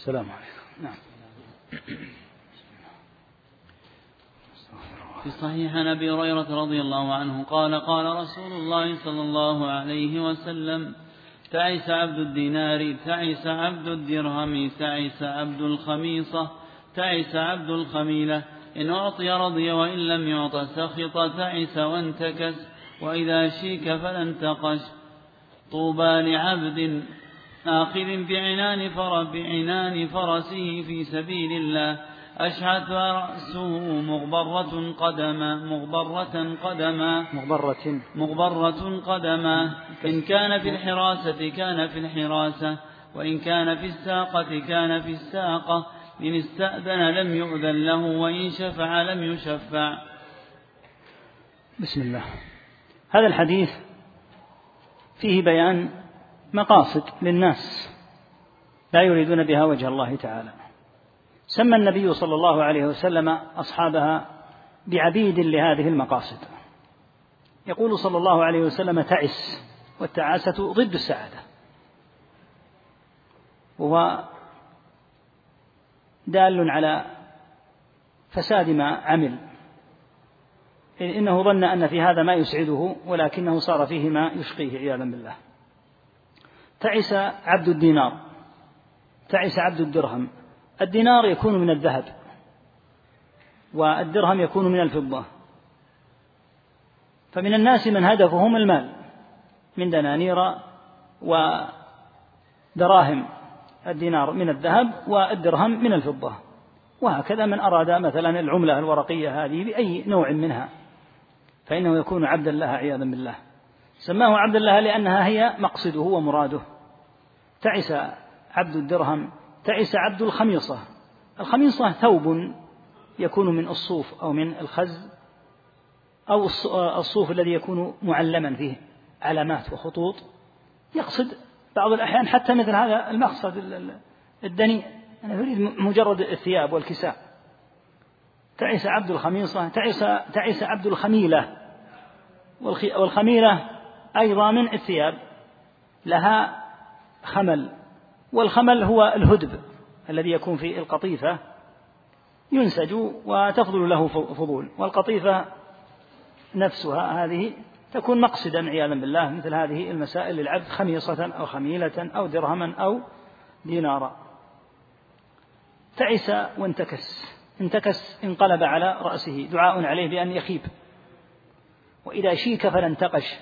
السلام عليكم. نعم. في صحيح عن أبي هريرة رضي الله عنه قال قال رسول الله صلى الله عليه وسلم تعس عبد الدينار تعس عبد الدرهم تعس عبد الخميصة تعس عبد الخميلة. إن أعطي رضي وإن لم يعط سخط تعس وانتكس. وإذا شيك فلا انتقش طوبى لعبد آخذ بعنان فر بعنان فرسه في سبيل الله. أشعث رأسه مغبرة قدما مغبرة قدما. مغبرة. مغبرة قدما. إن كان في الحراسة كان في الحراسة وإن كان في الساقة كان في الساقة. إن استأذن لم يؤذن له وإن شفع لم يشفع. بسم الله. هذا الحديث فيه بيان مقاصد للناس لا يريدون بها وجه الله تعالى. سمى النبي صلى الله عليه وسلم أصحابها بعبيد لهذه المقاصد. يقول صلى الله عليه وسلم تعس والتعاسة ضد السعادة. وهو دال على فساد ما عمل. إنه ظن أن في هذا ما يسعده ولكنه صار فيه ما يشقيه عياذا بالله. تعس عبد الدينار تعس عبد الدرهم. الدينار يكون من الذهب والدرهم يكون من الفضة. فمن الناس من هدفهم المال من دنانير ودراهم. الدينار من الذهب والدرهم من الفضة. وهكذا من أراد مثلا العملة الورقية هذه بأي نوع منها. فإنه يكون عبدا لها عياذا بالله. سماه عبد الله لأنها هي مقصده ومراده. تعس عبد الدرهم تعس عبد الخميصة. الخميصة ثوب يكون من الصوف أو من الخز أو الصوف الذي يكون معلما فيه علامات وخطوط. يقصد بعض الأحيان حتى مثل هذا المقصد الدنيء أنا يريد مجرد الثياب والكساء. تعس عبد الخميصة تعس تعس عبد الخميلة. والخميلة أيضا من الثياب. لها خمل والخمل هو الهدب الذي يكون في القطيفة ينسج وتفضل له فضول. والقطيفة نفسها هذه تكون مقصدا عياذا بالله مثل هذه المسائل للعبد خميصة أو خميلة أو درهما أو دينارا. تعس وانتكس. انتكس انقلب على رأسه. دعاء عليه بأن يخيب. وإذا شيك فلا انتقش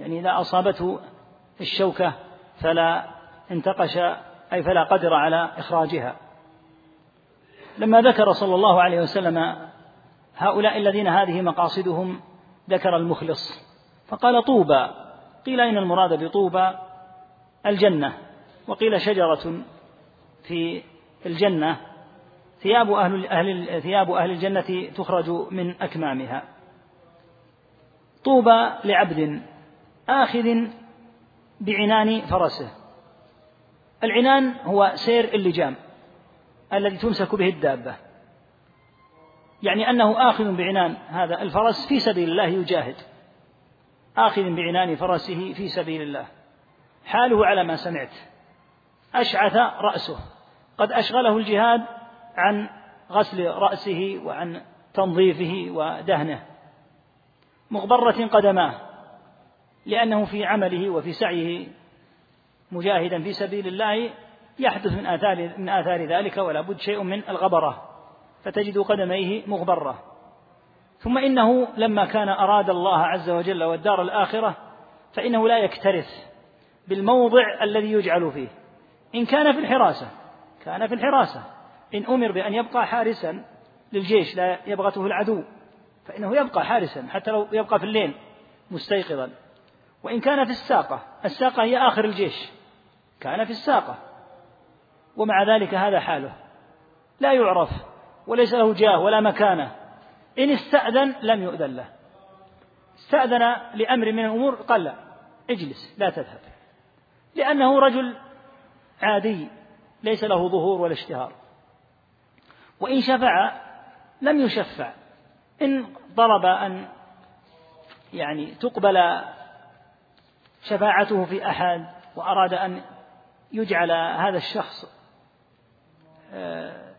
يعني إذا أصابته الشوكة فلا انتقش أي فلا قدر على إخراجها. لما ذكر صلى الله عليه وسلم هؤلاء الذين هذه مقاصدهم ذكر المخلص فقال طوبى قيل أين المراد بطوبى الجنة وقيل شجرة في الجنة ثياب أهل, أهل ثياب أهل الجنة تخرج من أكمامها. طوبى لعبد آخذ بعنان فرسه. العنان هو سير اللجام الذي تمسك به الدابة. يعني أنه آخذ بعنان هذا الفرس في سبيل الله يجاهد. آخذ بعنان فرسه في سبيل الله. حاله على ما سمعت. أشعث رأسه. قد أشغله الجهاد عن غسل رأسه وعن تنظيفه ودهنه. مغبرة قدماه. لأنه في عمله وفي سعيه مجاهدا في سبيل الله يحدث من آثار من آثار ذلك ولا بد شيء من الغبرة فتجد قدميه مغبرة. ثم إنه لما كان أراد الله عز وجل والدار الآخرة فإنه لا يكترث بالموضع الذي يجعل فيه. إن كان في الحراسة كان في الحراسة. إن أمر بأن يبقى حارسا للجيش لا يبغته العدو فإنه يبقى حارسا حتى لو يبقى في الليل مستيقظا. وإن كان في الساقة الساقة هي آخر الجيش. كان في الساقة. ومع ذلك هذا حاله. لا يعرف وليس له جاه ولا مكانة. إن استأذن لم يؤذن له. استأذن لأمر من الأمور قال لا اجلس لا تذهب. لأنه رجل عادي ليس له ظهور ولا اشتهار. وإن شفع لم يشفع. إن طلب أن يعني تقبل شفاعته في أحد وأراد أن يجعل هذا الشخص آه،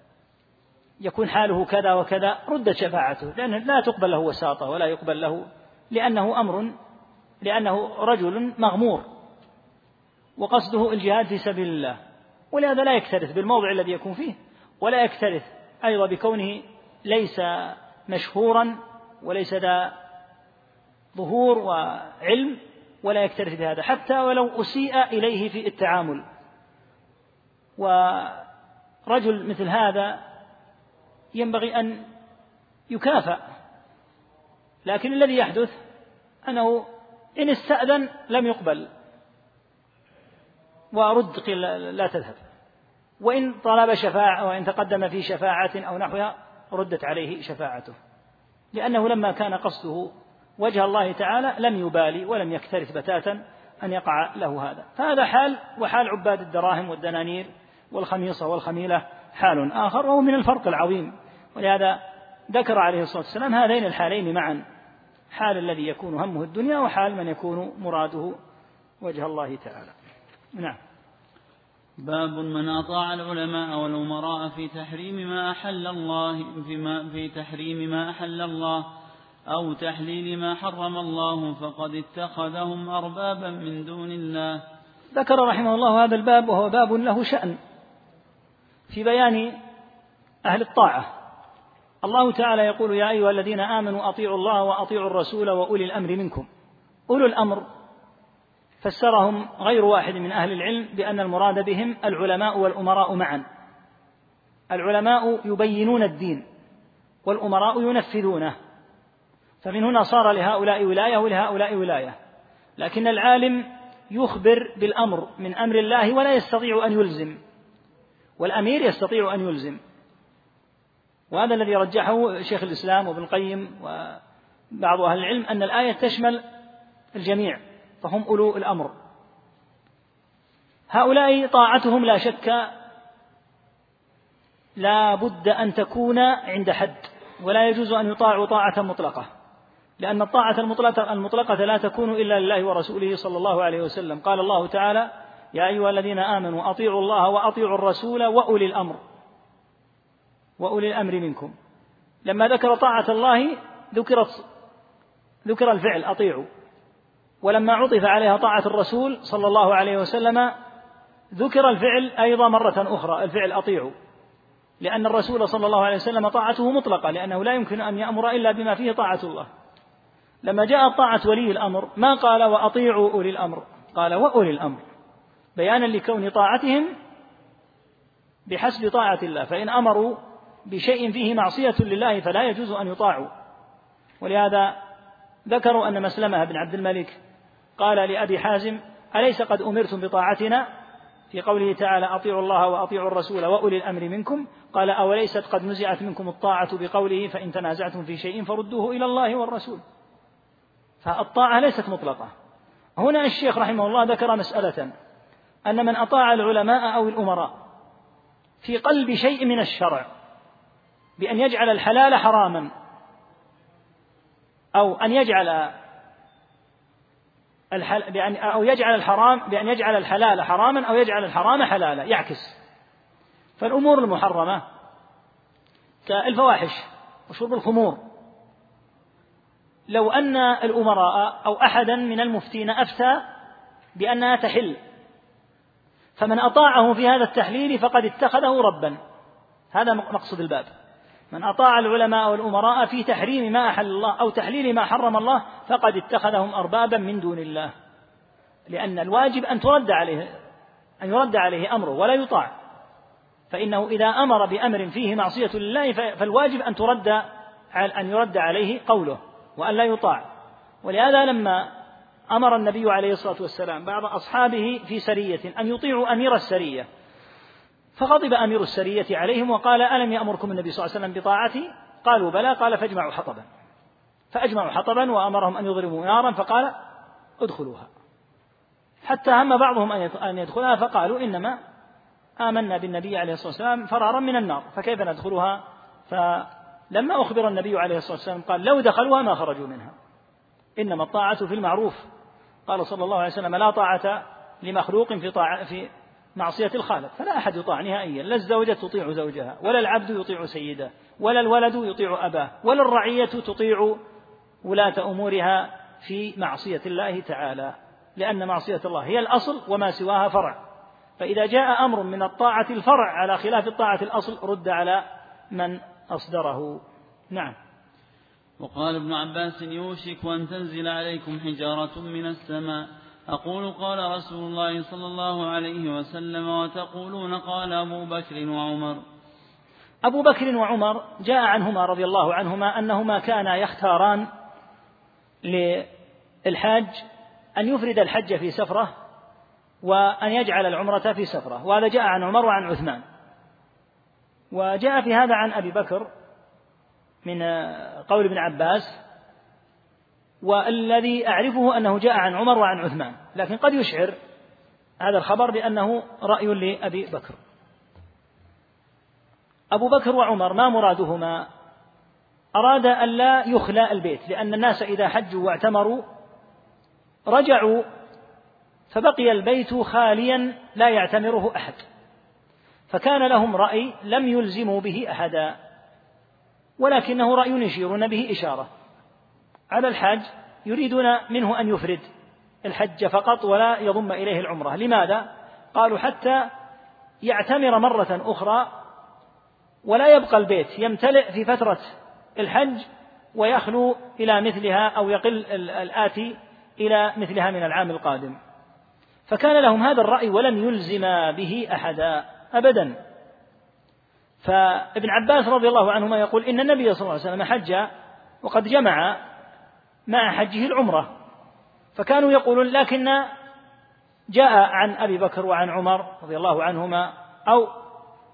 يكون حاله كذا وكذا ردت شفاعته لأن لا تقبل له وساطة ولا يقبل له لأنه أمر لأنه رجل مغمور. وقصده الجهاد في سبيل الله. ولهذا لا يكترث بالموضع الذي يكون فيه ولا يكترث أيضا بكونه ليس مشهورا وليس ذا ظهور وعلم. ولا يكترث بهذا حتى ولو أسيء إليه في التعامل. ورجل مثل هذا ينبغي أن يكافأ. لكن الذي يحدث أنه إن استأذن لم يقبل. ورد قيل لا تذهب. وإن طلب شفاعة وإن تقدم في شفاعة أو نحوها ردت عليه شفاعته. لأنه لما كان قصده وجه الله تعالى لم يبالي ولم يكترث بتاتا أن يقع له هذا. فهذا حال وحال عباد الدراهم والدنانير والخميصة والخميلة حال آخر وهو من الفرق العظيم. ولهذا ذكر عليه الصلاة والسلام هذين الحالين معا. حال الذي يكون همه الدنيا وحال من يكون مراده وجه الله تعالى. نعم. باب من أطاع العلماء والأمراء في تحريم ما أحل الله في, في تحريم ما أحل الله. أو تحليل ما حرم الله فقد اتخذهم أربابا من دون الله. ذكر رحمه الله هذا الباب وهو باب له شأن في بيان أهل الطاعة. الله تعالى يقول يا أيها الذين آمنوا أطيعوا الله وأطيعوا الرسول وأولي الأمر منكم. أولو الأمر فسرهم غير واحد من أهل العلم بأن المراد بهم العلماء والأمراء معا. العلماء يبينون الدين والأمراء ينفذونه. فمن هنا صار لهؤلاء ولاية ولهؤلاء ولاية. لكن العالم يخبر بالأمر من أمر الله ولا يستطيع أن يلزم. والأمير يستطيع أن يلزم. وهذا الذي رجحه شيخ الإسلام وابن القيم وبعض أهل العلم أن الآية تشمل الجميع فهم أولو الأمر. هؤلاء طاعتهم لا شك لا بد أن تكون عند حد ولا يجوز أن يطاعوا طاعة مطلقة. لأن الطاعة المطلقة, المطلقة لا تكون إلا لله ورسوله صلى الله عليه وسلم. قال الله تعالى يا أيها الذين آمنوا أطيعوا الله وأطيعوا الرسول وأولي الأمر. وأولي الأمر منكم. لما ذكر طاعة الله ذكرت ذكر الفعل أطيعوا. ولما عطف عليها طاعة الرسول صلى الله عليه وسلم ذكر الفعل أيضا مرة أخرى الفعل أطيعوا. لأن الرسول صلى الله عليه وسلم طاعته مطلقة لأنه لا يمكن أن يأمر إلا بما فيه طاعة الله. لما جاءت طاعة ولي الأمر ما قال وأطيعوا أولي الأمر؟ قال وأولي الأمر. بيانا لكون طاعتهم بحسب طاعة الله فإن أمروا بشيء فيه معصية لله فلا يجوز أن يطاعوا. ولهذا ذكروا أن مسلمة بن عبد الملك قال لأبي حازم أليس قد أمرتم بطاعتنا؟ في قوله تعالى أطيعوا الله وأطيعوا الرسول وأولي الأمر منكم. قال أوليست قد نزعت منكم الطاعة بقوله فإن تنازعتم في شيء فردوه إلى الله والرسول. فالطاعة ليست مطلقة هنا الشيخ رحمه الله ذكر مسألة أن من أطاع العلماء أو الأمراء في قلب شيء من الشرع بأن يجعل الحلال حراما أو أن يجعل. بأن أو يجعل الحرام بأن يجعل الحلال حراما أو يجعل الحرام حلالا يعكس فالأمور المحرمة كالفواحش وشرب الخمور لو أن الأمراء أو أحدا من المفتين أفتى بأنها تحل فمن أطاعه في هذا التحليل فقد اتخذه ربا. هذا مقصد الباب. من أطاع العلماء والأمراء في تحريم ما أحل الله أو تحليل ما حرم الله فقد اتخذهم أربابا من دون الله. لأن الواجب أن ترد عليه أن يرد عليه أمره ولا يطاع. فإنه إذا أمر بأمر فيه معصية لله فالواجب أن ترد أن يرد عليه قوله. وأن لا يطاع. ولهذا لما أمر النبي عليه الصلاة والسلام بعض أصحابه في سرية أن يطيعوا أمير السرية فغضب أمير السرية عليهم وقال ألم يأمركم النبي صلى الله عليه وسلم بطاعتي؟ قالوا بلى. قال فاجمعوا حطبا. فأجمعوا حطبا وأمرهم أن يضربوا نارا فقال ادخلوها. حتى هم بعضهم أن يدخلها فقالوا إنما آمنا بالنبي عليه الصلاة والسلام فرارا من النار فكيف ندخلها؟ فلما أخبر النبي عليه الصلاة والسلام قال لو دخلوها ما خرجوا منها. إنما الطاعة في المعروف. قال صلى الله عليه وسلم لا طاعة لمخلوق في طاعة في معصية الخالق. فلا أحد يطاع نهائيا. لا الزوجة تطيع زوجها ولا العبد يطيع سيده ولا الولد يطيع أباه ولا الرعية تطيع ولاة أمورها في معصية الله تعالى. لأن معصية الله هي الأصل وما سواها فرع. فإذا جاء أمر من الطاعة الفرع على خلاف الطاعة الأصل رد على من أصدره. نعم. وقال ابن عباس يوشك أن تنزل عليكم حجارة من السماء. أقول قال رسول الله صلى الله عليه وسلم وتقولون قال أبو بكر وعمر. أبو بكر وعمر جاء عنهما رضي الله عنهما أنهما كانا يختاران للحاج أن يفرد الحج في سفرة وأن يجعل العمرة في سفرة وهذا جاء عن عمر وعن عثمان. وجاء في هذا عن أبي بكر من قول ابن عباس والذي أعرفه أنه جاء عن عمر وعن عثمان لكن قد يشعر هذا الخبر بأنه رأي لأبي بكر. أبو بكر وعمر ما مرادهما؟ أراد أن لا يخلى البيت لأن الناس إذا حجوا واعتمروا رجعوا فبقي البيت خاليا لا يعتمره أحد. فكان لهم رأي لم يلزموا به أحدا ولكنه رأي يشيرون به إشارة. على الحاج يريدون منه أن يفرد الحج فقط ولا يضم إليه العمرة. لماذا؟ قالوا حتى يعتمر مرة أخرى ولا يبقى البيت يمتلئ في فترة الحج ويخلو إلى مثلها أو يقل الآتي إلى مثلها من العام القادم. فكان لهم هذا الرأي ولم يلزم به أحدا. أبدا. فابن عباس رضي الله عنهما يقول إن النبي صلى الله عليه وسلم حج وقد جمع مع حجه العمرة. فكانوا يقولون لكن جاء عن أبي بكر وعن عمر رضي الله عنهما أو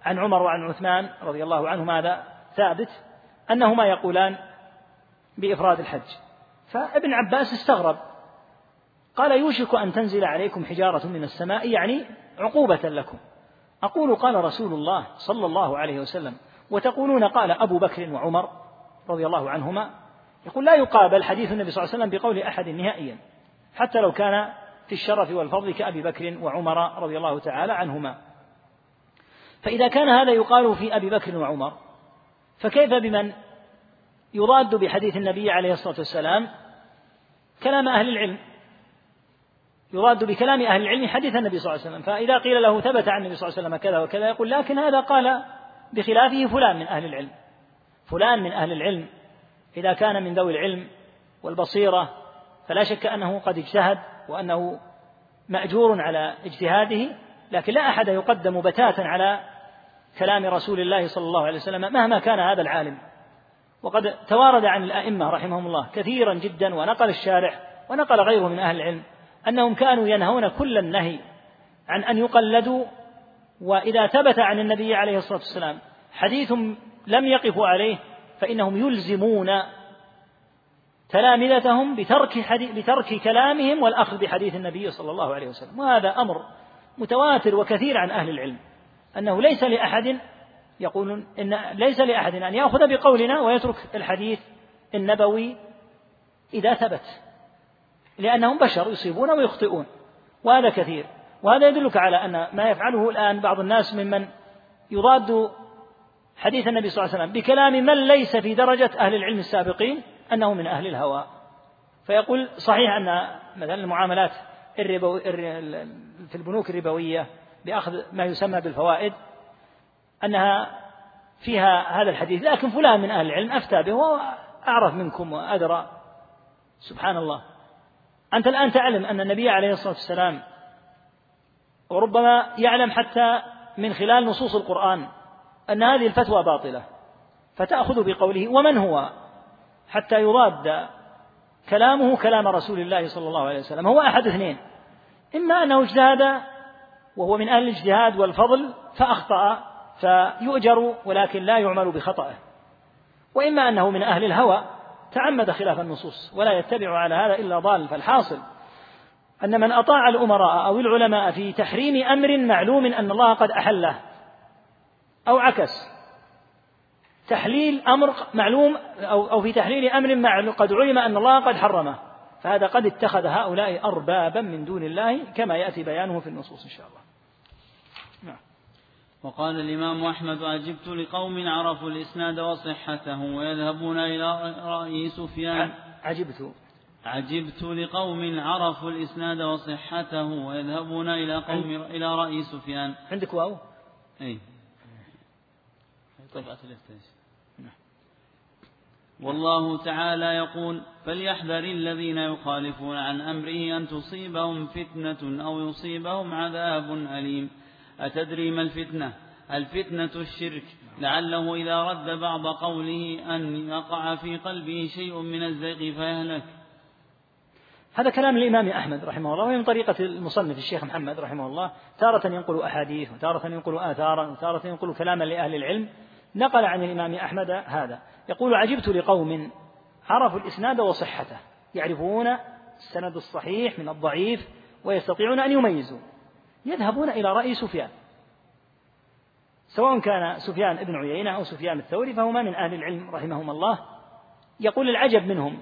عن عمر وعن عثمان رضي الله عنهما هذا ثابت أنهما يقولان بإفراد الحج. فابن عباس استغرب. قال يوشك أن تنزل عليكم حجارة من السماء يعني عقوبة لكم. أقول قال رسول الله صلى الله عليه وسلم وتقولون قال أبو بكر وعمر رضي الله عنهما يقول لا يقابل حديث النبي صلى الله عليه وسلم بقول أحد نهائيا حتى لو كان في الشرف والفضل كأبي بكر وعمر رضي الله تعالى عنهما. فإذا كان هذا يقال في أبي بكر وعمر فكيف بمن يضاد بحديث النبي عليه الصلاة والسلام كلام أهل العلم؟ يراد بكلام أهل العلم حديث النبي صلى الله عليه وسلم. فإذا قيل له ثبت عن النبي صلى الله عليه وسلم كذا وكذا يقول لكن هذا قال بخلافه فلان من أهل العلم. فلان من أهل العلم. إذا كان من ذوي العلم والبصيرة فلا شك أنه قد اجتهد وأنه مأجور على اجتهاده لكن لا أحد يقدم بتاتا على كلام رسول الله صلى الله عليه وسلم مهما كان هذا العالم. وقد توارد عن الأئمة رحمهم الله كثيرا جدا ونقل الشارع ونقل غيره من أهل العلم. أنهم كانوا ينهون كل النهي عن أن يقلدوا وإذا ثبت عن النبي عليه الصلاة والسلام حديث لم يقفوا عليه فإنهم يلزمون تلامذتهم بترك حديث بترك كلامهم والأخذ بحديث النبي صلى الله عليه وسلم. وهذا أمر متواتر وكثير عن أهل العلم أنه ليس لأحد يقولون إن ليس لأحد أن يأخذ بقولنا ويترك الحديث النبوي إذا ثبت. لأنهم بشر يصيبون ويخطئون. وهذا كثير. وهذا يدلك على أن ما يفعله الآن بعض الناس ممن يضاد حديث النبي صلى الله عليه وسلم بكلام من ليس في درجة أهل العلم السابقين أنه من أهل الهوى. فيقول صحيح أن مثلا المعاملات الربو في البنوك الربوية بأخذ ما يسمى بالفوائد أنها فيها هذا الحديث لكن فلان من أهل العلم أفتى به وأعرف منكم وأدرى. سبحان الله. أنت الآن تعلم أن النبي عليه الصلاة والسلام وربما يعلم حتى من خلال نصوص القرآن أن هذه الفتوى باطلة فتأخذ بقوله ومن هو؟ حتى يضاد كلامه كلام رسول الله صلى الله عليه وسلم هو أحد اثنين إما أنه اجتهد وهو من أهل الاجتهاد والفضل فأخطأ فيؤجر ولكن لا يعمل بخطأه وإما أنه من أهل الهوى تعمد خلاف النصوص ولا يتبع على هذا إلا ضال فالحاصل أن من أطاع الأمراء أو العلماء في تحريم أمر معلوم أن الله قد أحله أو عكس. تحليل أمر معلوم أو أو في تحليل أمر معلوم قد علم أن الله قد حرمه فهذا قد اتخذ هؤلاء أربابا من دون الله كما يأتي بيانه في النصوص إن شاء الله. وقال الإمام أحمد أجبت لقوم عرفوا الإسناد وصحته ويذهبون إلى رأي سفيان. عجبت عجبت لقوم عرفوا الإسناد وصحته ويذهبون إلى قوم إلى رأي سفيان. عندك واو؟ أي طيب والله تعالى يقول فليحذر الذين يخالفون عن أمره أن تصيبهم فتنة أو يصيبهم عذاب أليم. أتدري ما الفتنة؟ الفتنة الشرك. لعله إذا رد بعض قوله أن يقع في قلبه شيء من الزيغ فيهلك. هذا كلام الإمام أحمد رحمه الله ومن طريقة المصنف الشيخ محمد رحمه الله تارة ينقل أحاديث وتارة ينقل آثارا وتارة ينقل كلاما لأهل العلم. نقل عن الإمام أحمد هذا. يقول عجبت لقوم عرفوا الإسناد وصحته يعرفون السند الصحيح من الضعيف ويستطيعون أن يميزوا. يذهبون إلى رأي سفيان. سواء كان سفيان بن عيينة أو سفيان الثوري فهما من أهل العلم رحمهم الله. يقول العجب منهم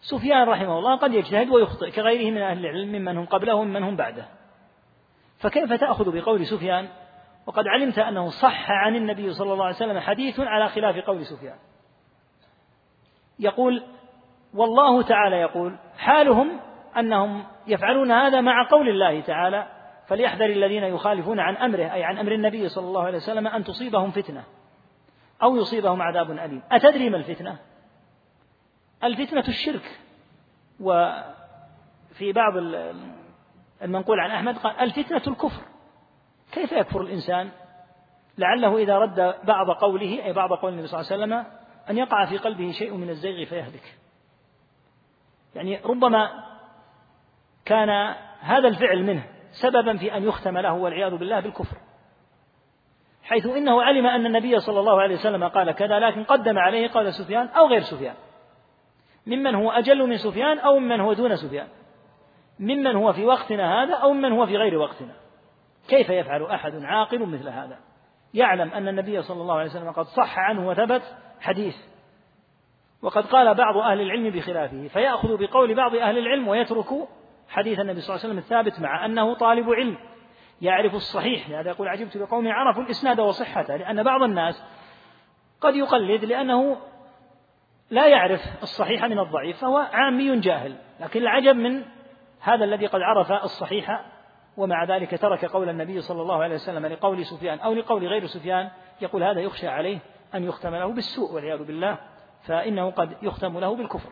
سفيان رحمه الله قد يجتهد ويخطئ كغيره من أهل العلم ممن هم قبله وممن هم بعده. فكيف تأخذ بقول سفيان؟ وقد علمت أنه صح عن النبي صلى الله عليه وسلم حديث على خلاف قول سفيان. يقول والله تعالى يقول حالهم أنهم يفعلون هذا مع قول الله تعالى فليحذر الذين يخالفون عن أمره أي عن أمر النبي صلى الله عليه وسلم أن تصيبهم فتنة أو يصيبهم عذاب أليم. أتدري ما الفتنة؟ الفتنة الشرك. وفي بعض المنقول عن أحمد قال الفتنة الكفر. كيف يكفر الإنسان؟ لعله إذا رد بعض قوله أي بعض قول النبي صلى الله عليه وسلم أن يقع في قلبه شيء من الزيغ فيهلك. يعني ربما كان هذا الفعل منه. سببا في أن يختم له والعياذ بالله بالكفر. حيث إنه علم أن النبي صلى الله عليه وسلم قال كذا لكن قدم عليه قول سفيان أو غير سفيان. ممن هو أجل من سفيان أو ممن هو دون سفيان. ممن هو في وقتنا هذا أو ممن هو في غير وقتنا. كيف يفعل أحد عاقل مثل هذا؟ يعلم أن النبي صلى الله عليه وسلم قد صح عنه وثبت حديث. وقد قال بعض أهل العلم بخلافه فيأخذ بقول بعض أهل العلم ويترك حديث النبي صلى الله عليه وسلم الثابت مع أنه طالب علم يعرف الصحيح لهذا يقول عجبت لقوم عرفوا الإسناد وصحته لأن بعض الناس قد يقلد لأنه لا يعرف الصحيح من الضعيف فهو عامي جاهل لكن العجب من هذا الذي قد عرف الصحيح ومع ذلك ترك قول النبي صلى الله عليه وسلم لقول سفيان أو لقول غير سفيان يقول هذا يخشى عليه أن يختم له بالسوء والعياذ بالله فإنه قد يختم له بالكفر.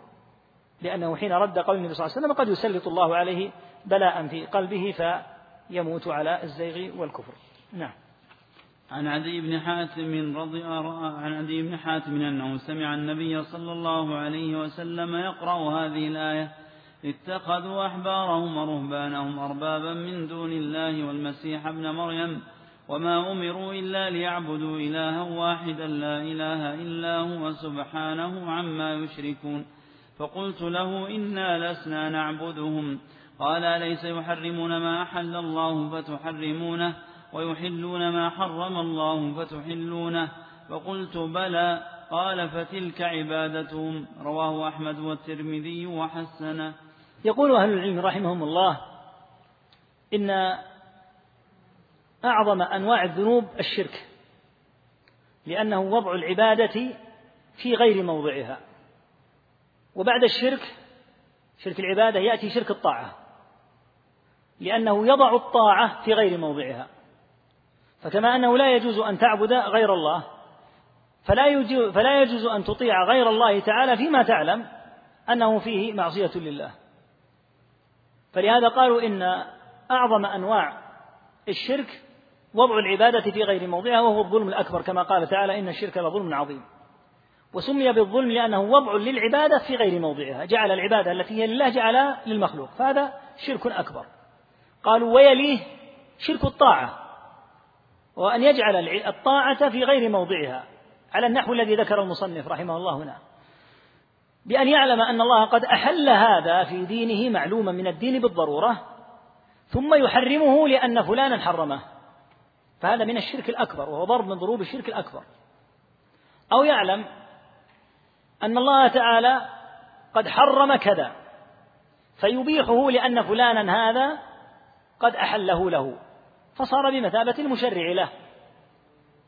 لأنه حين رد قول النبي صلى الله عليه وسلم قد يسلط الله عليه بلاء في قلبه فيموت على الزيغ والكفر. نعم. عن عدي بن حاتم رضي عن عدي بن حاتم أنه سمع النبي صلى الله عليه وسلم يقرأ هذه الآية اتخذوا أحبارهم ورهبانهم أربابا من دون الله والمسيح ابن مريم وما أمروا إلا ليعبدوا إلها واحدا لا إله إلا هو سبحانه عما يشركون. فقلت له إنا لسنا نعبدهم. قال أليس يحرمون ما أحل الله فتحرمونه ويحلون ما حرم الله فتحلونه؟ فقلت بلى. قال فتلك عبادتهم. رواه أحمد والترمذي وحسنه يقول أهل العلم رحمهم الله إن أعظم أنواع الذنوب الشرك لأنه وضع العبادة في غير موضعها. وبعد الشرك شرك العبادة يأتي شرك الطاعة لأنه يضع الطاعة في غير موضعها. فكما أنه لا يجوز أن تعبد غير الله فلا يجوز, فلا يجوز أن تطيع غير الله تعالى فيما تعلم أنه فيه معصية لله. فلهذا قالوا إن أعظم أنواع الشرك وضع العبادة في غير موضعها وهو الظلم الأكبر كما قال تعالى إن الشرك لظلم عظيم. وسمي بالظلم لأنه وضع للعبادة في غير موضعها. جعل العبادة التي هي لله جعلها للمخلوق. فهذا شرك أكبر. قالوا ويليه شرك الطاعة. وأن يجعل الطاعة في غير موضعها. على النحو الذي ذكر المصنف رحمه الله هنا. بأن يعلم أن الله قد أحل هذا في دينه معلوما من الدين بالضرورة ثم يحرمه لأن فلانا حرمه. فهذا من الشرك الأكبر وهو ضرب من ضروب الشرك الأكبر. أو يعلم أن الله تعالى قد حرم كذا فيبيحه لأن فلانا هذا قد أحله له فصار بمثابة المشرع له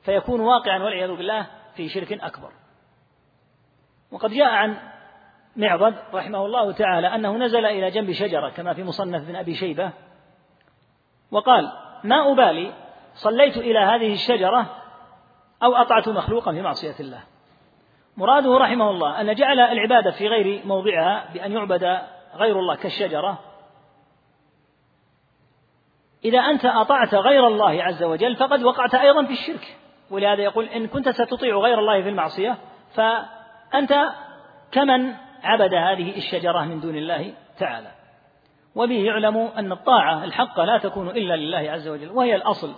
فيكون واقعا والعياذ بالله في شرك أكبر. وقد جاء عن معبد رحمه الله تعالى أنه نزل إلى جنب شجرة كما في مصنف بن أبي شيبة وقال ما أبالي صليت إلى هذه الشجرة أو أطعت مخلوقا في معصية الله. مراده رحمه الله أن جعل العبادة في غير موضعها بأن يعبد غير الله كالشجرة. إذا أنت أطعت غير الله عز وجل فقد وقعت أيضا في الشرك. ولهذا يقول إن كنت ستطيع غير الله في المعصية فأنت كمن عبد هذه الشجرة من دون الله تعالى. وبه يعلم أن الطاعة الحقة لا تكون إلا لله عز وجل وهي الأصل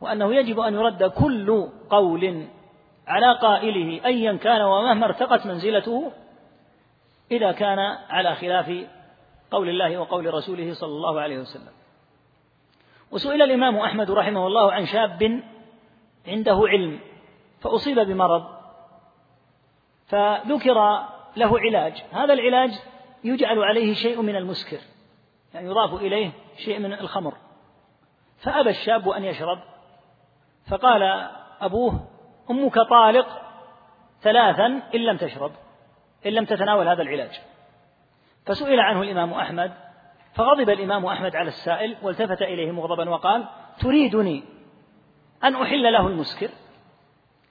وأنه يجب أن يرد كل قول على قائله أيا كان ومهما ارتقت منزلته إذا كان على خلاف قول الله وقول رسوله صلى الله عليه وسلم. وسئل الإمام أحمد رحمه الله عن شاب عنده علم فأصيب بمرض فذكر له علاج. هذا العلاج يجعل عليه شيء من المسكر يعني يضاف إليه شيء من الخمر. فأبى الشاب أن يشرب فقال أبوه أمك طالق ثلاثا إن لم تشرب إن لم تتناول هذا العلاج. فسئل عنه الإمام أحمد فغضب الإمام أحمد على السائل والتفت إليه مغضبا وقال تريدني أن أحل له المسكر؟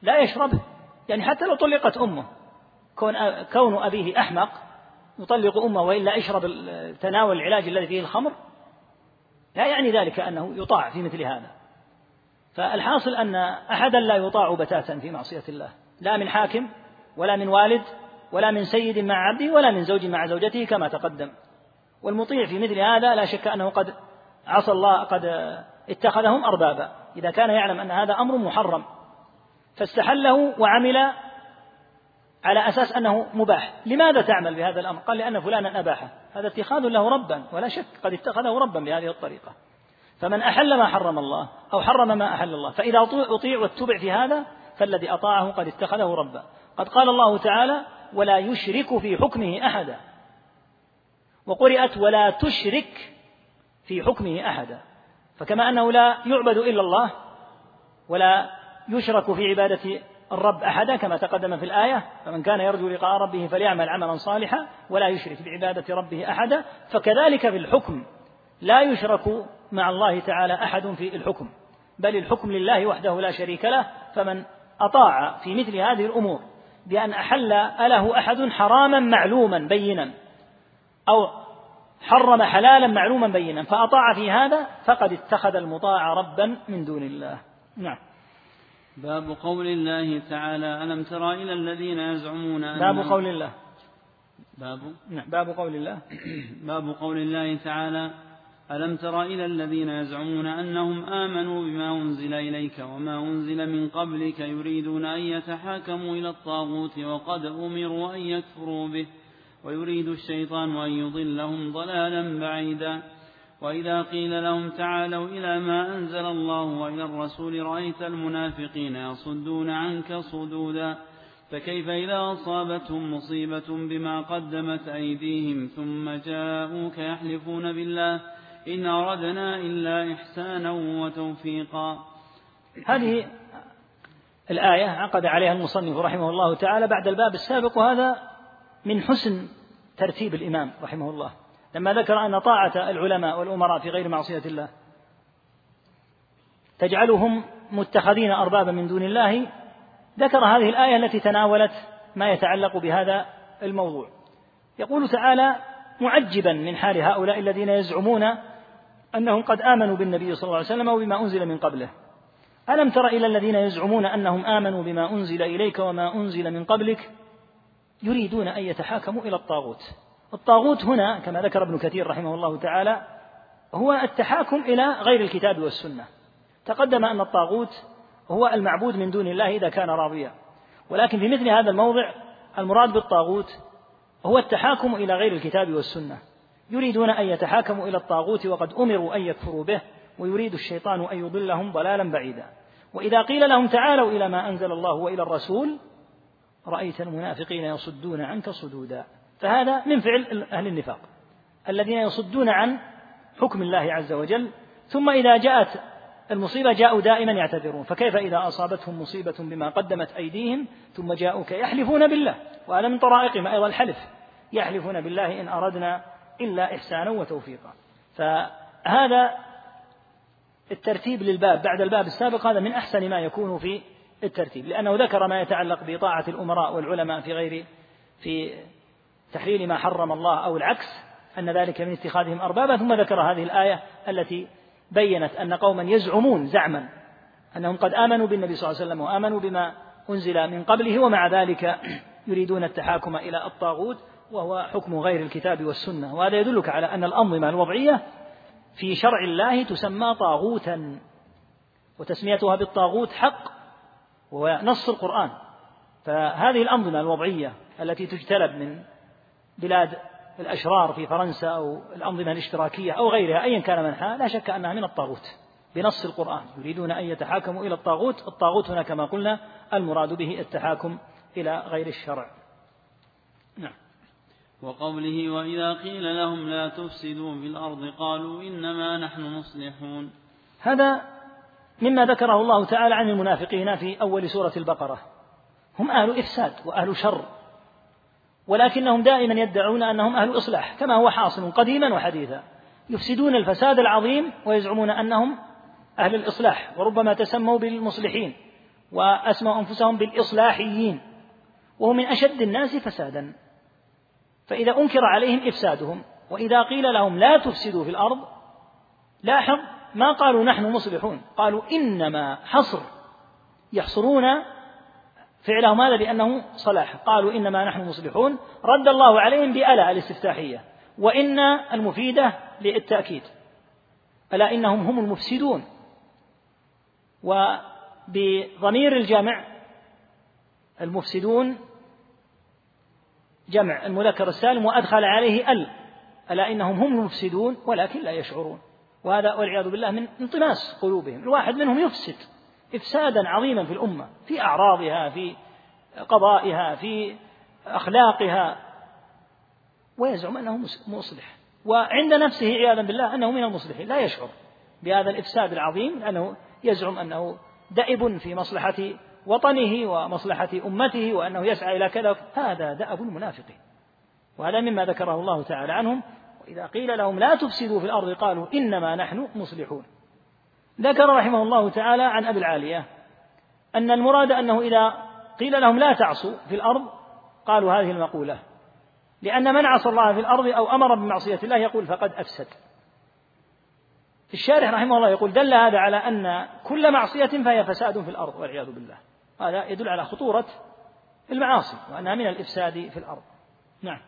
لا يشربه. يعني حتى لو طلقت أمه كون كون أبيه أحمق يطلق أمه وإلا اشرب تناول العلاج الذي فيه الخمر لا يعني ذلك أنه يطاع في مثل هذا. فالحاصل أن أحدا لا يطاع بتاتا في معصية الله. لا من حاكم ولا من والد ولا من سيد مع عبده ولا من زوج مع زوجته كما تقدم. والمطيع في مثل هذا لا شك أنه قد عصى الله قد اتخذهم أربابا. إذا كان يعلم أن هذا أمر محرم فاستحله وعمل على أساس أنه مباح. لماذا تعمل بهذا الأمر؟ قال لأن فلانا أباحه. هذا اتخاذ له ربا ولا شك قد اتخذه ربا بهذه الطريقة. فمن أحل ما حرم الله أو حرم ما أحل الله فإذا أطيع واتبع في هذا فالذي أطاعه قد اتخذه ربا. قد قال الله تعالى ولا يشرك في حكمه أحدا. وقرئت ولا تشرك في حكمه أحدا. فكما أنه لا يعبد إلا الله ولا يشرك في عبادة الرب أحدا كما تقدم في الآية فمن كان يرجو لقاء ربه فليعمل عملا صالحا ولا يشرك بعبادة ربه أحدا. فكذلك في الحكم لا يشرك مع الله تعالى أحد في الحكم بل الحكم لله وحده لا شريك له فمن أطاع في مثل هذه الأمور بأن أحل أله أحد حراما معلوما بينا أو حرم حلالا معلوما بينا فأطاع في هذا فقد اتخذ المطاع ربا من دون الله. نعم. باب قول الله تعالى ألم ترى إلى الذين يزعمون أن باب قول الله. باب؟ نعم باب قول الله. باب قول الله تعالى ألم تر إلى الذين يزعمون أنهم آمنوا بما أنزل إليك وما أنزل من قبلك يريدون أن يتحاكموا إلى الطاغوت وقد أمروا أن يكفروا به ويريد الشيطان أن يضلهم ضلالا بعيدا وإذا قيل لهم تعالوا إلى ما أنزل الله وإلى الرسول رأيت المنافقين يصدون عنك صدودا فكيف إذا أصابتهم مصيبة بما قدمت أيديهم ثم جاءوك يحلفون بالله إن أردنا إلا إحسانا وتوفيقا. هذه الآية عقد عليها المصنف رحمه الله تعالى بعد الباب السابق وهذا من حسن ترتيب الإمام رحمه الله. لما ذكر أن طاعة العلماء والأمراء في غير معصية الله تجعلهم متخذين أربابا من دون الله ذكر هذه الآية التي تناولت ما يتعلق بهذا الموضوع. يقول تعالى معجبا من حال هؤلاء الذين يزعمون أنهم قد آمنوا بالنبي صلى الله عليه وسلم وبما أنزل من قبله. ألم تر إلى الذين يزعمون أنهم آمنوا بما أنزل إليك وما أنزل من قبلك؟ يريدون أن يتحاكموا إلى الطاغوت. الطاغوت هنا كما ذكر ابن كثير رحمه الله تعالى هو التحاكم إلى غير الكتاب والسنة. تقدم أن الطاغوت هو المعبود من دون الله إذا كان راضيا. ولكن في مثل هذا الموضع المراد بالطاغوت هو التحاكم إلى غير الكتاب والسنة. يريدون أن يتحاكموا إلى الطاغوت وقد أمروا أن يكفروا به ويريد الشيطان أن يضلهم ضلالا بعيدا. وإذا قيل لهم تعالوا إلى ما أنزل الله وإلى الرسول رأيت المنافقين يصدون عنك صدودا. فهذا من فعل أهل النفاق الذين يصدون عن حكم الله عز وجل ثم إذا جاءت المصيبة جاءوا دائما يعتذرون. فكيف إذا أصابتهم مصيبة بما قدمت أيديهم ثم جاءوك يحلفون بالله؟ وهذا من طرائقهم أيضا الحلف. يحلفون بالله إن أردنا إلا إحسانا وتوفيقا. فهذا الترتيب للباب بعد الباب السابق هذا من أحسن ما يكون في الترتيب. لأنه ذكر ما يتعلق بطاعة الأمراء والعلماء في غير في تحليل ما حرم الله أو العكس أن ذلك من اتخاذهم أربابا. ثم ذكر هذه الآية التي بينت أن قوما يزعمون زعما أنهم قد آمنوا بالنبي صلى الله عليه وسلم وآمنوا بما أنزل من قبله ومع ذلك يريدون التحاكم إلى الطاغوت. وهو حكم غير الكتاب والسنة. وهذا يدلك على أن الأنظمة الوضعية في شرع الله تسمى طاغوتا وتسميتها بالطاغوت حق ونص القرآن. فهذه الأنظمة الوضعية التي تجتلب من بلاد الأشرار في فرنسا أو الأنظمة الاشتراكية أو غيرها أيا كان منحها لا شك أنها من الطاغوت بنص القرآن. يريدون أن يتحاكموا إلى الطاغوت الطاغوت هنا كما قلنا المراد به التحاكم إلى غير الشرع. نعم. وقوله وإذا قيل لهم لا تفسدوا في الأرض قالوا إنما نحن مصلحون. هذا مما ذكره الله تعالى عن المنافقين في أول سورة البقرة. هم أهل إفساد وأهل شر ولكنهم دائما يدعون أنهم أهل إصلاح كما هو حاصل قديما وحديثا. يفسدون الفساد العظيم ويزعمون أنهم أهل الإصلاح وربما تسموا بالمصلحين وأسموا أنفسهم بالإصلاحيين. وهم من أشد الناس فسادا. فإذا أنكر عليهم إفسادهم وإذا قيل لهم لا تفسدوا في الأرض لاحظ ما قالوا نحن مصلحون قالوا إنما حصر. يحصرون فعلهم هذا بأنه صلاح. قالوا إنما نحن مصلحون رد الله عليهم بألا الاستفتاحية. وإن المفيدة للتأكيد. ألا إنهم هم المفسدون. وبضمير الجمع المفسدون جمع المذكر السالم وأدخل عليه ال ألا إنهم هم المفسدون ولكن لا يشعرون. وهذا والعياذ بالله من انطماس قلوبهم. الواحد منهم يفسد إفسادا عظيما في الأمة في أعراضها في قضائها في أخلاقها ويزعم أنه مصلح. وعند نفسه عياذا بالله أنه من المصلحين لا يشعر بهذا الإفساد العظيم أنه يزعم أنه دأب في مصلحة وطنه ومصلحة أمته وأنه يسعى إلى كذا. هذا دأب المنافقين وهذا مما ذكره الله تعالى عنهم. وإذا قيل لهم لا تفسدوا في الأرض قالوا إنما نحن مصلحون. ذكر رحمه الله تعالى عن أبي العالية أن المراد أنه إذا قيل لهم لا تعصوا في الأرض قالوا هذه المقولة. لأن من عصى الله في الأرض أو أمر بمعصية الله يقول فقد أفسد. الشارح رحمه الله يقول دل هذا على أن كل معصية فهي فساد في الأرض والعياذ بالله. هذا يدل على خطورة المعاصي وأنها من الإفساد في الأرض. نعم.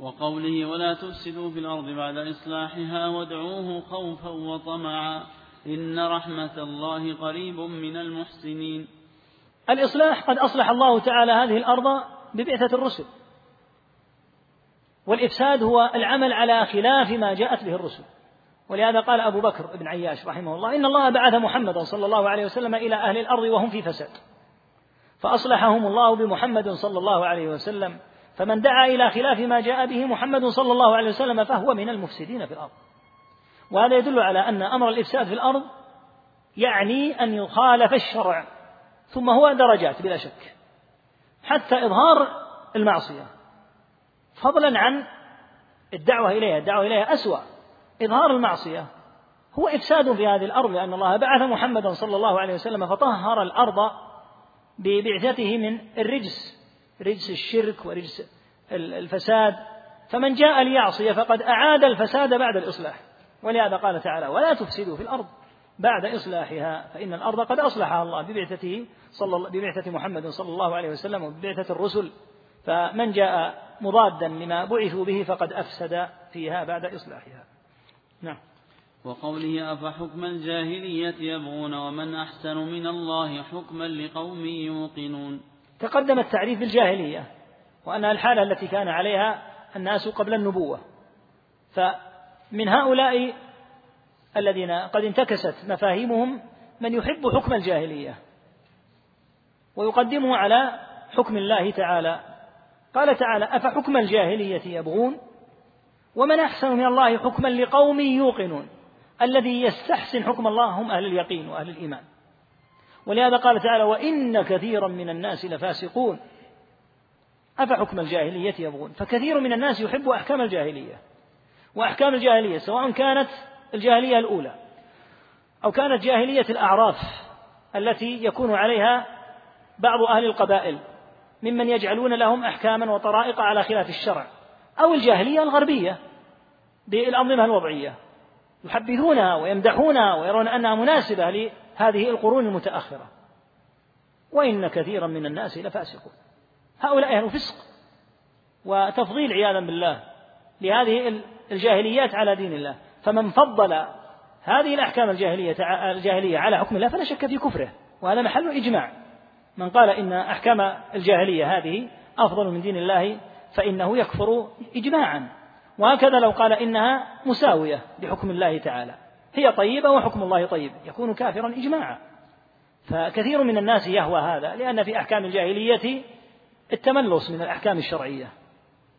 وقوله ولا تفسدوا في الأرض بعد إصلاحها وادعوه خوفا وطمعا إن رحمة الله قريب من المحسنين. الإصلاح قد أصلح الله تعالى هذه الأرض ببعثة الرسل. والإفساد هو العمل على خلاف ما جاءت به الرسل. ولهذا قال أبو بكر بن عياش رحمه الله إن الله بعث محمدا صلى الله عليه وسلم إلى أهل الأرض وهم في فساد. فأصلحهم الله بمحمد صلى الله عليه وسلم. فمن دعا إلى خلاف ما جاء به محمد صلى الله عليه وسلم فهو من المفسدين في الأرض. وهذا يدل على أن أمر الإفساد في الأرض يعني أن يخالف الشرع ثم هو درجات بلا شك حتى إظهار المعصية. فضلا عن الدعوة إليها الدعوة إليها أسوأ. إظهار المعصية هو إفساد في هذه الأرض لأن الله بعث محمدا صلى الله عليه وسلم فطهر الأرض ببعثته من الرجس رجس الشرك ورجس الفساد. فمن جاء ليعصي فقد أعاد الفساد بعد الإصلاح. ولهذا قال تعالى ولا تفسدوا في الأرض بعد إصلاحها فإن الأرض قد أصلحها الله ببعثته صلى ببعثة محمد صلى الله عليه وسلم وببعثة الرسل. فمن جاء مضادا لما بعثوا به فقد أفسد فيها بعد إصلاحها. نعم. وقوله أفحكم الجاهلية يبغون ومن أحسن من الله حكما لقوم يوقنون. تقدم التعريف بالجاهلية وأنها الحالة التي كان عليها الناس قبل النبوة. فمن هؤلاء الذين قد انتكست مفاهيمهم من يحب حكم الجاهلية ويقدمه على حكم الله تعالى. قال تعالى أفحكم الجاهلية يبغون ومن أحسن من الله حكما لقوم يوقنون. الذي يستحسن حكم الله هم أهل اليقين وأهل الإيمان. ولهذا قال تعالى وإن كثيرا من الناس لفاسقون. أفحكم الجاهلية يبغون؟ فكثير من الناس يحب أحكام الجاهلية. وأحكام الجاهلية سواء كانت الجاهلية الأولى أو كانت جاهلية الأعراف التي يكون عليها بعض أهل القبائل ممن يجعلون لهم أحكاما وطرائق على خلاف الشرع أو الجاهلية الغربية بالأنظمة الوضعية. يحبذونها ويمدحونها ويرون أنها مناسبة لهذه القرون المتأخرة. وإن كثيرا من الناس لفاسقون. هؤلاء أهل فسق. وتفضيل عياذا بالله لهذه الجاهليات على دين الله. فمن فضل هذه الأحكام الجاهلية الجاهلية على حكم الله فلا شك في كفره. وهذا محل إجماع. من قال إن أحكام الجاهلية هذه أفضل من دين الله فإنه يكفر إجماعا. وهكذا لو قال إنها مساوية لحكم الله تعالى. هي طيبة وحكم الله طيب. يكون كافرا إجماعا. فكثير من الناس يهوى هذا لأن في أحكام الجاهلية التملص من الأحكام الشرعية.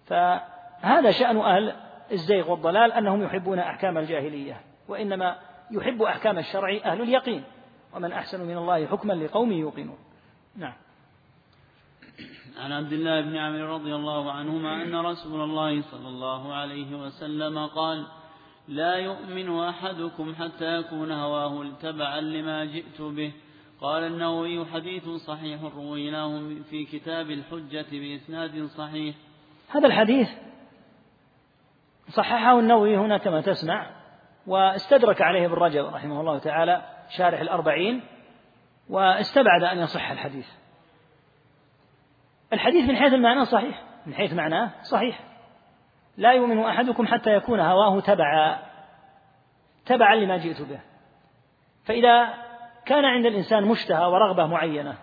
فهذا شأن أهل الزيغ والضلال أنهم يحبون أحكام الجاهلية وإنما يحب أحكام الشرع أهل اليقين. ومن أحسن من الله حكما لقوم يوقنون. نعم. عن عبد الله بن عمرو رضي الله عنهما أن رسول الله صلى الله عليه وسلم قال لا يؤمن أحدكم حتى يكون هواه تبعا لما جئت به. قال النووي حديث صحيح رويناه في كتاب الحجة بإسناد صحيح. هذا الحديث صححه النووي هنا كما تسمع واستدرك عليه ابن رجب رحمه الله تعالى شارح الأربعين واستبعد أن يصح الحديث. الحديث من حيث المعنى صحيح. من حيث معناه صحيح. لا يؤمن أحدكم حتى يكون هواه تبعا. تبعا لما جئت به. فإذا كان عند الإنسان مشتهى ورغبة معينة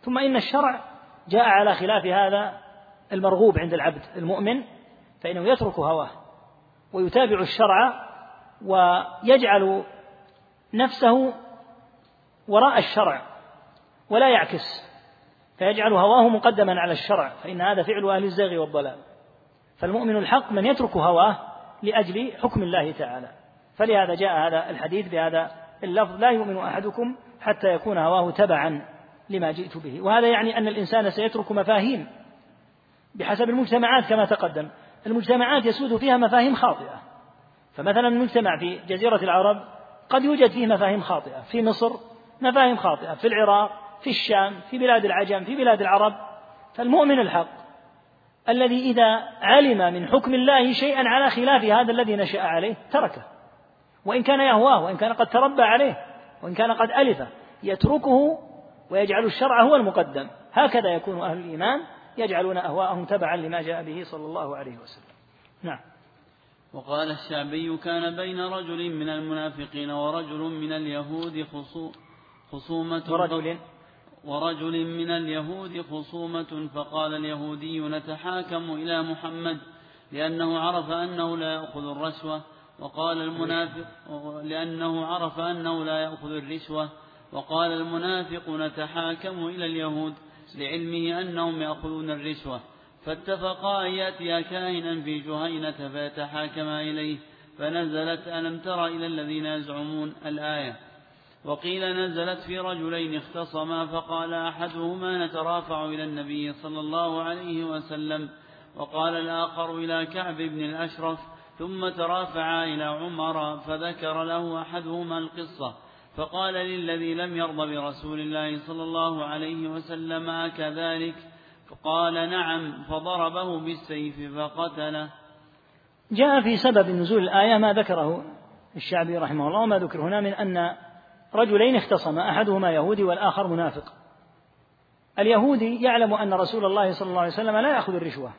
ثم إن الشرع جاء على خلاف هذا المرغوب عند العبد المؤمن فإنه يترك هواه ويتابع الشرع ويجعل نفسه وراء الشرع ولا يعكس فيجعل هواه مقدما على الشرع فإن هذا فعل أهل الزيغ والضلال. فالمؤمن الحق من يترك هواه لأجل حكم الله تعالى. فلهذا جاء هذا الحديث بهذا اللفظ لا يؤمن أحدكم حتى يكون هواه تبعا لما جئت به. وهذا يعني أن الإنسان سيترك مفاهيم بحسب المجتمعات كما تقدم. المجتمعات يسود فيها مفاهيم خاطئة. فمثلا المجتمع في جزيرة العرب قد يوجد فيه مفاهيم خاطئة. في مصر مفاهيم خاطئة. في العراق في الشام في بلاد العجم في بلاد العرب فالمؤمن الحق الذي إذا علم من حكم الله شيئا على خلاف هذا الذي نشأ عليه تركه. وإن كان يهواه وإن كان قد تربى عليه وإن كان قد ألفه يتركه ويجعل الشرع هو المقدم. هكذا يكون أهل الإيمان يجعلون أهواءهم تبعا لما جاء به صلى الله عليه وسلم. نعم. وقال الشعبي كان بين رجل من المنافقين ورجل من اليهود خصومة ورجل ورجل من اليهود خصومة فقال اليهودي نتحاكم إلى محمد لأنه عرف أنه لا يأخذ الرشوة وقال المنافق لأنه عرف أنه لا يأخذ الرشوة وقال المنافق نتحاكم إلى اليهود لعلمه أنهم يأخذون الرشوة. فاتفقا أن يأتيا كاهنا في جهينة فيتحاكما إليه فنزلت ألم تر إلى الذين يزعمون الآية؟ وقيل نزلت في رجلين اختصما فقال أحدهما نترافع إلى النبي صلى الله عليه وسلم وقال الآخر إلى كعب بن الأشرف ثم ترافعا إلى عمر فذكر له أحدهما القصة فقال للذي لم يرض برسول الله صلى الله عليه وسلم أكذلك فقال نعم فضربه بالسيف فقتله جاء في سبب نزول الآية ما ذكره الشعبي رحمه الله وما ذكر هنا من أن رجلين اختصما أحدهما يهودي والآخر منافق. اليهودي يعلم أن رسول الله صلى الله عليه وسلم لا يأخذ الرشوة.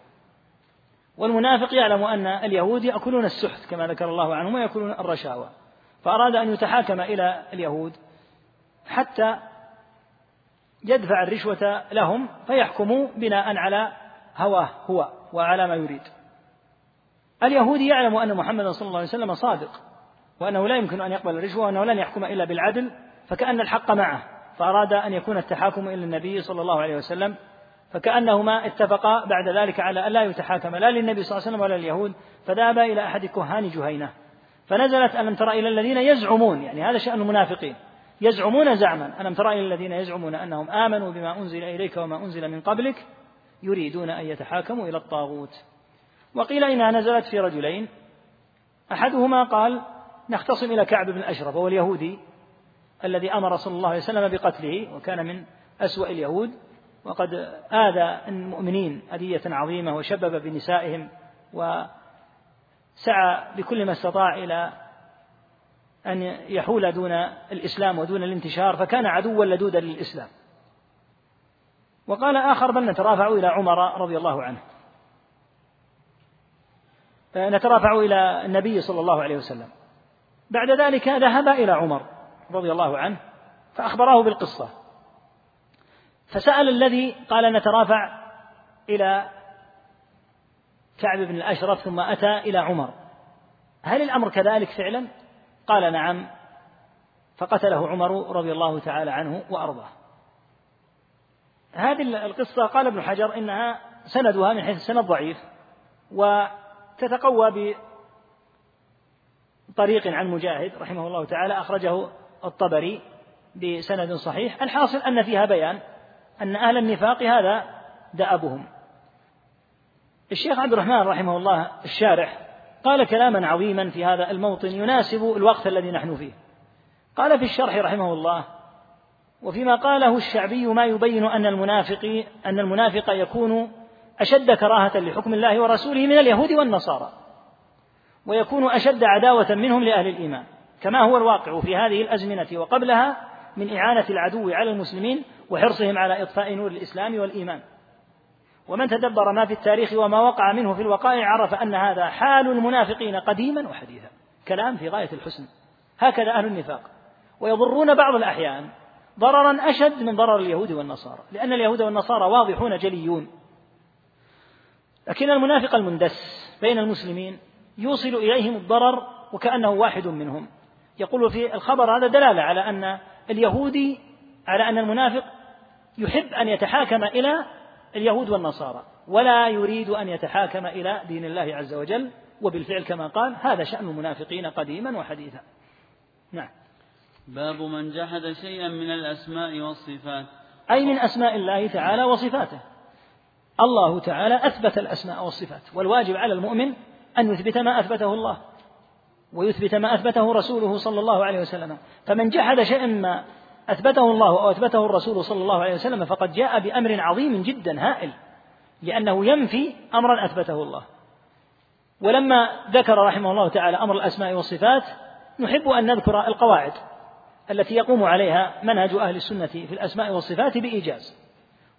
والمنافق يعلم أن اليهود يأكلون السحت كما ذكر الله عنهم ويأكلون الرشاوى فأراد أن يتحاكم إلى اليهود حتى يدفع الرشوة لهم فيحكموا بناء على هواه هو وعلى ما يريد. اليهودي يعلم أن محمدا صلى الله عليه وسلم صادق. وأنه لا يمكن أن يقبل الرشوة وأنه لن يحكم إلا بالعدل فكأن الحق معه فأراد أن يكون التحاكم إلى النبي صلى الله عليه وسلم فكأنهما اتفقا بعد ذلك على أن لا يتحاكم لا للنبي صلى الله عليه وسلم ولا لليهود فذهبا إلى أحد كهان جهينة. فنزلت ألم تر إلى الذين يزعمون يعني هذا شأن المنافقين يزعمون زعما ألم تر إلى الذين يزعمون أنهم آمنوا بما أنزل إليك وما أنزل من قبلك يريدون أن يتحاكموا إلى الطاغوت. وقيل إنها نزلت في رجلين أحدهما قال نختصم إلى كعب بن الأشرف وهو اليهودي الذي أمر صلى الله عليه وسلم بقتله وكان من أسوأ اليهود. وقد آذى المؤمنين أذية عظيمة وشبب بنسائهم وسعى بكل ما استطاع إلى أن يحول دون الإسلام ودون الانتشار فكان عدوا لدودا للإسلام. وقال آخر بل نترافع إلى عمر رضي الله عنه. نترافع إلى النبي صلى الله عليه وسلم. بعد ذلك ذهب إلى عمر رضي الله عنه فأخبراه بالقصة. فسأل الذي قال نترافع إلى كعب بن الأشرف ثم أتى إلى عمر. هل الأمر كذلك فعلا؟ قال نعم. فقتله عمر رضي الله تعالى عنه وأرضاه. هذه القصة قال ابن حجر إنها سندها من حيث السند ضعيف وتتقوى بطريق عن مجاهد رحمه الله تعالى أخرجه الطبري بسند صحيح. الحاصل أن فيها بيان أن أهل النفاق هذا دأبهم. الشيخ عبد الرحمن رحمه الله الشارح قال كلاما عظيما في هذا الموطن يناسب الوقت الذي نحن فيه. قال في الشرح رحمه الله وفيما قاله الشعبي ما يبين أن المنافق أن المنافق يكون أشد كراهة لحكم الله ورسوله من اليهود والنصارى. ويكون أشد عداوة منهم لأهل الإيمان كما هو الواقع في هذه الأزمنة وقبلها من إعانة العدو على المسلمين وحرصهم على إطفاء نور الإسلام والإيمان. ومن تدبر ما في التاريخ وما وقع منه في الوقائع عرف أن هذا حال المنافقين قديما وحديثا. كلام في غاية الحسن. هكذا أهل النفاق. ويضرون بعض الأحيان ضررا أشد من ضرر اليهود والنصارى لأن اليهود والنصارى واضحون جليون. لكن المنافق المندس بين المسلمين يوصل إليهم الضرر وكأنه واحد منهم. يقول في الخبر هذا دلالة على أن اليهودي على أن المنافق يحب أن يتحاكم إلى اليهود والنصارى ولا يريد أن يتحاكم إلى دين الله عز وجل وبالفعل كما قال هذا شأن المنافقين قديما وحديثا. نعم. باب من جحد شيئا من الأسماء والصفات. أي من أسماء الله تعالى وصفاته. الله تعالى أثبت الأسماء والصفات والواجب على المؤمن أن يثبت ما أثبته الله ويثبت ما أثبته رسوله صلى الله عليه وسلم. فمن جحد شيئا ما أثبته الله أو أثبته الرسول صلى الله عليه وسلم فقد جاء بأمر عظيم جدا هائل لأنه ينفي أمرا أثبته الله. ولما ذكر رحمه الله تعالى أمر الأسماء والصفات نحب أن نذكر القواعد التي يقوم عليها منهج أهل السنة في الأسماء والصفات بإيجاز.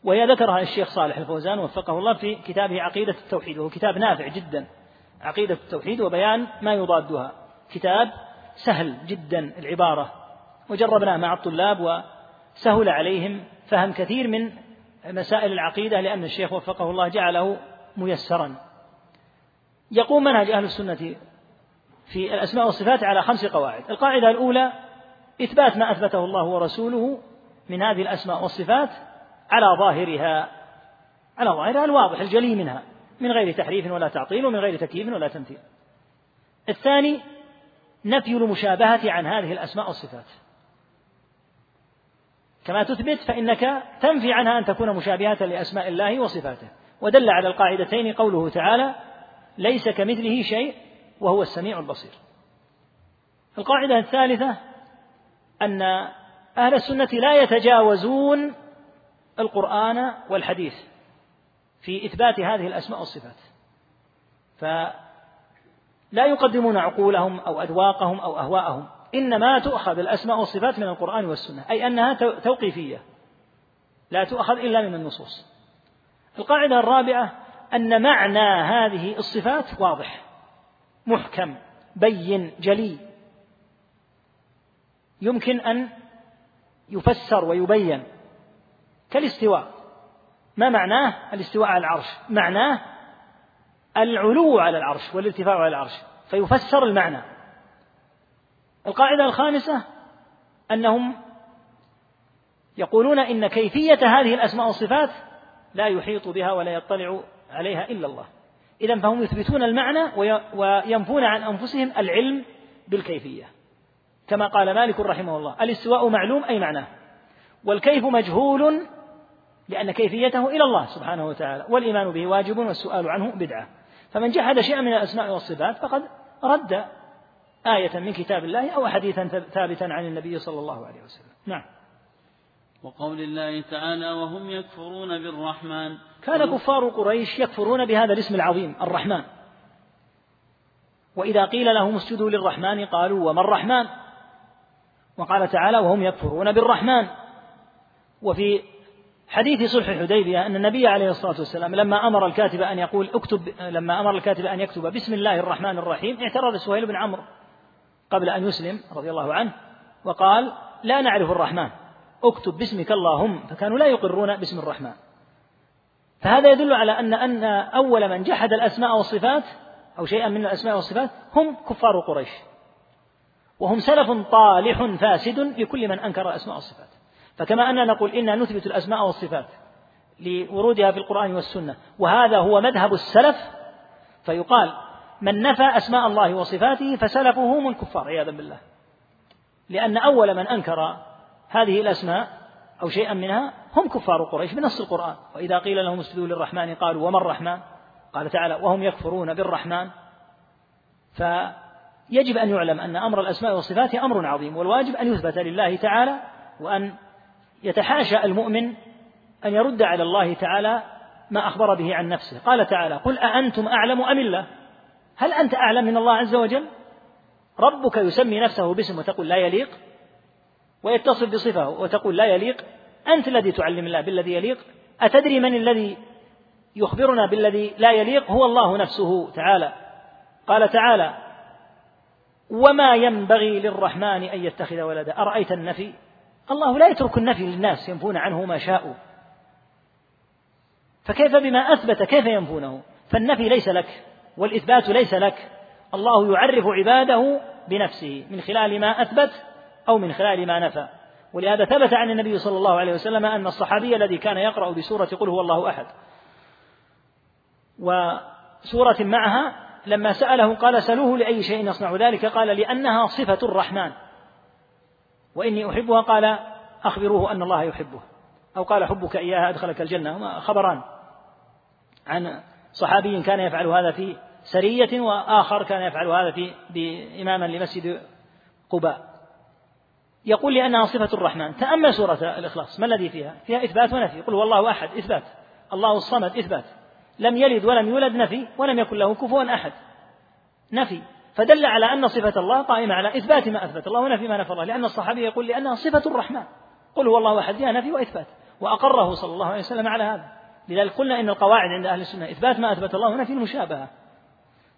وهي ذكرها الشيخ صالح الفوزان وفقه الله في كتابه عقيدة التوحيد وهو كتاب نافع جدا. عقيدة التوحيد وبيان ما يضادها. كتاب سهل جدا العبارة. وجربناه مع الطلاب وسهل عليهم فهم كثير من مسائل العقيدة لأن الشيخ وفقه الله جعله ميسرا. يقوم منهج أهل السنة في الأسماء والصفات على خمس قواعد. القاعدة الأولى إثبات ما أثبته الله ورسوله من هذه الأسماء والصفات على ظاهرها على ظاهرها الواضح الجلي منها. من غير تحريف ولا تعطيل ومن غير تكييف ولا تمثيل. الثاني نفي المشابهة عن هذه الأسماء والصفات. كما تثبت فإنك تنفي عنها أن تكون مشابهة لأسماء الله وصفاته. ودل على القاعدتين قوله تعالى ليس كمثله شيء وهو السميع البصير القاعدة الثالثة أن أهل السنة لا يتجاوزون القرآن والحديث. في إثبات هذه الأسماء والصفات. فلا يقدمون عقولهم أو أذواقهم أو أهواءهم إنما تؤخذ الأسماء والصفات من القرآن والسنة أي أنها توقيفية لا تؤخذ إلا من النصوص. القاعدة الرابعة أن معنى هذه الصفات واضح محكم بين جلي. يمكن أن يفسر ويبين كالاستواء. ما معناه الاستواء على العرش؟ معناه العلو على العرش والارتفاع على العرش فيفسر المعنى. القاعدة الخامسة أنهم يقولون إن كيفية هذه الأسماء والصفات لا يحيط بها ولا يطلع عليها إلا الله. إذا فهم يثبتون المعنى وينفون عن أنفسهم العلم بالكيفية. كما قال مالك رحمه الله الاستواء معلوم أي معناه؟ والكيف مجهول لأن كيفيته إلى الله سبحانه وتعالى والإيمان به واجب والسؤال عنه بدعة. فمن جحد شيئا من الأسماء والصفات فقد رد آية من كتاب الله أو حديثا ثابتا عن النبي صلى الله عليه وسلم. نعم. وقول الله تعالى وهم يكفرون بالرحمن. كان كفار قريش يكفرون بهذا الاسم العظيم الرحمن. وإذا قيل لهم اسجدوا للرحمن قالوا وما الرحمن؟ وقال تعالى وهم يكفرون بالرحمن. وفي حديث صلح الحديبية أن النبي عليه الصلاة والسلام لما أمر الكاتب أن يقول اكتب لما أمر الكاتب أن يكتب بسم الله الرحمن الرحيم اعترض سهيل بن عمرو قبل أن يسلم رضي الله عنه وقال لا نعرف الرحمن اكتب باسمك اللهم فكانوا لا يقرون باسم الرحمن. فهذا يدل على أن أن أول من جحد الأسماء والصفات أو شيئا من الأسماء والصفات هم كفار قريش. وهم سلف طالح فاسد لكل من أنكر الأسماء والصفات. فكما أننا نقول إنا نثبت الأسماء والصفات لورودها في القرآن والسنة وهذا هو مذهب السلف فيقال من نفى أسماء الله وصفاته فسلفه هم الكفار عياذا بالله. لأن أول من أنكر هذه الأسماء أو شيئا منها هم كفار قريش بنص القرآن. وإذا قيل لهم اسجدوا للرحمن قالوا وما الرحمن؟ قال تعالى وهم يكفرون بالرحمن. فيجب أن يعلم أن أمر الأسماء والصفات أمر عظيم والواجب أن يثبت لله تعالى وأن يتحاشى المؤمن أن يرد على الله تعالى ما أخبر به عن نفسه. قال تعالى قل أأنتم أعلم أم الله؟ هل أنت أعلم من الله عز وجل؟ ربك يسمي نفسه باسم وتقول لا يليق ويتصف بصفة وتقول لا يليق. أنت الذي تعلم الله بالذي يليق؟ أتدري من الذي يخبرنا بالذي لا يليق؟ هو الله نفسه تعالى. قال تعالى وما ينبغي للرحمن أن يتخذ ولدا. أرأيت النفي؟ الله لا يترك النفي للناس ينفون عنه ما شاءوا. فكيف بما أثبت كيف ينفونه؟ فالنفي ليس لك والإثبات ليس لك. الله يعرف عباده بنفسه من خلال ما أثبت أو من خلال ما نفى. ولهذا ثبت عن النبي صلى الله عليه وسلم أن الصحابي الذي كان يقرأ بسورة قل هو الله أحد. وسورة معها لما سأله قال سلوه لأي شيء يصنع ذلك؟ قال لأنها صفة الرحمن. وإني أحبها قال أخبروه أن الله يحبه. أو قال حبك إياها أدخلك الجنة. خبران عن صحابي كان يفعل هذا في سرية وآخر كان يفعل هذا في بإماما لمسجد قباء. يقول لأنها صفة الرحمن. تأمل سورة الإخلاص. ما الذي فيها؟ فيها إثبات ونفي. قل هو الله أحد إثبات. الله الصمد إثبات. لم يلد ولم يولد نفي. ولم يكن له كفوا أحد. نفي. فدل على أن صفة الله قائمة على إثبات ما أثبت. الله ونفي ما نفى الله. لأن الصحابي يقول لأنها صفة الرحمن. قل هو الله أحد. فيها نفي وإثبات. وأقره صلى الله عليه وسلم على هذا. لذلك قلنا إن القواعد عند أهل السنة إثبات ما أثبت الله ونفي المشابهة.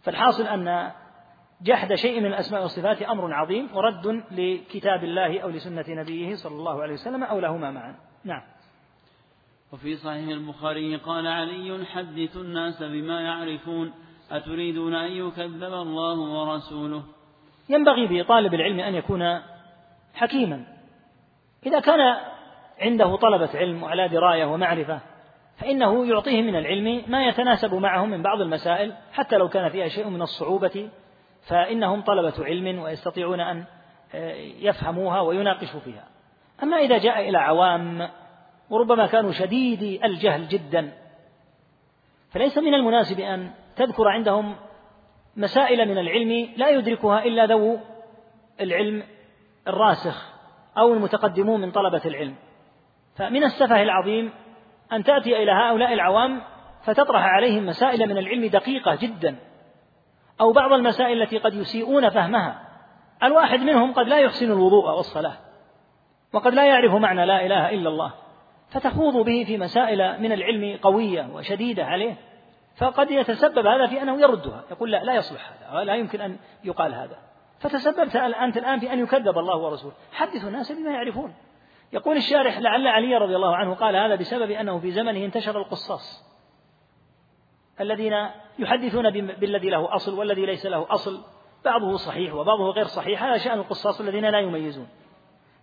فالحاصل أن جحد شيء من الأسماء والصفات أمر عظيم ورد لكتاب الله أو لسنة نبيه صلى الله عليه وسلم أو لهما معا. نعم. وفي صحيح البخاري قال علي حدث الناس بما يعرفون أتريدون أن يكذب الله ورسوله؟ ينبغي بطالب العلم أن يكون حكيما. إذا كان عنده طلبة علم وعلى دراية ومعرفة فإنه يعطيه من العلم ما يتناسب معه من بعض المسائل حتى لو كان فيها شيء من الصعوبة فإنهم طلبة علم ويستطيعون أن آه، يفهموها ويناقشوا فيها. أما إذا جاء إلى عوام وربما كانوا شديدي الجهل جدا فليس من المناسب أن تذكر عندهم مسائل من العلم لا يدركها إلا ذو العلم الراسخ أو المتقدمون من طلبة العلم. فمن السفه العظيم أن تأتي إلى هؤلاء العوام فتطرح عليهم مسائل من العلم دقيقة جدا أو بعض المسائل التي قد يسيئون فهمها. الواحد منهم قد لا يحسن الوضوء والصلاة وقد لا يعرف معنى لا إله إلا الله فتخوض به في مسائل من العلم قوية وشديدة عليه. فقد يتسبب هذا في أنه يردها. يقول لا لا يصلح هذا لا يمكن أن يقال هذا. فتسببت أنت الآن في أن يكذب الله ورسوله. حدث الناس بما يعرفون. يقول الشارح لعل علي رضي الله عنه قال هذا بسبب أنه في زمنه انتشر القصاص. الذين يحدثون بالذي له أصل والذي ليس له أصل. بعضه صحيح وبعضه غير صحيح. هذا شأن القصاص الذين لا يميزون.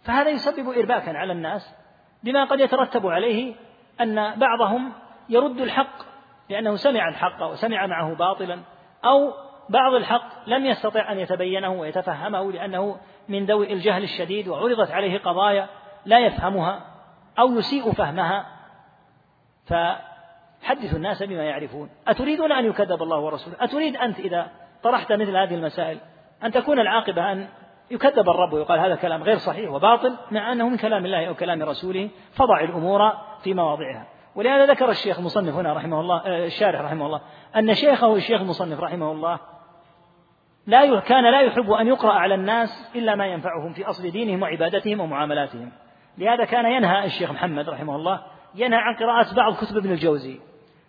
فهذا يسبب إرباكا على الناس بما قد يترتب عليه أن بعضهم يرد الحق لأنه سمع الحق وسمع معه باطلا أو بعض الحق لم يستطع أن يتبينه ويتفهمه لأنه من ذوي الجهل الشديد وعرضت عليه قضايا لا يفهمها أو يسيء فهمها. فحدثوا الناس بما يعرفون. أتريدون أن يكذب الله ورسوله؟ أتريد أنت إذا طرحت مثل هذه المسائل أن تكون العاقبة أن يكذب الرب ويقال هذا كلام غير صحيح وباطل مع أنه من كلام الله أو كلام رسوله فضع الأمور في مواضعها. ولهذا ذكر الشيخ المصنف هنا رحمه الله آه، الشارح رحمه الله أن شيخه الشيخ المصنف رحمه الله لا كان لا يحب أن يقرأ على الناس إلا ما ينفعهم في أصل دينهم وعبادتهم ومعاملاتهم. لهذا كان ينهى الشيخ محمد رحمه الله ينهى عن قراءة بعض كتب ابن الجوزي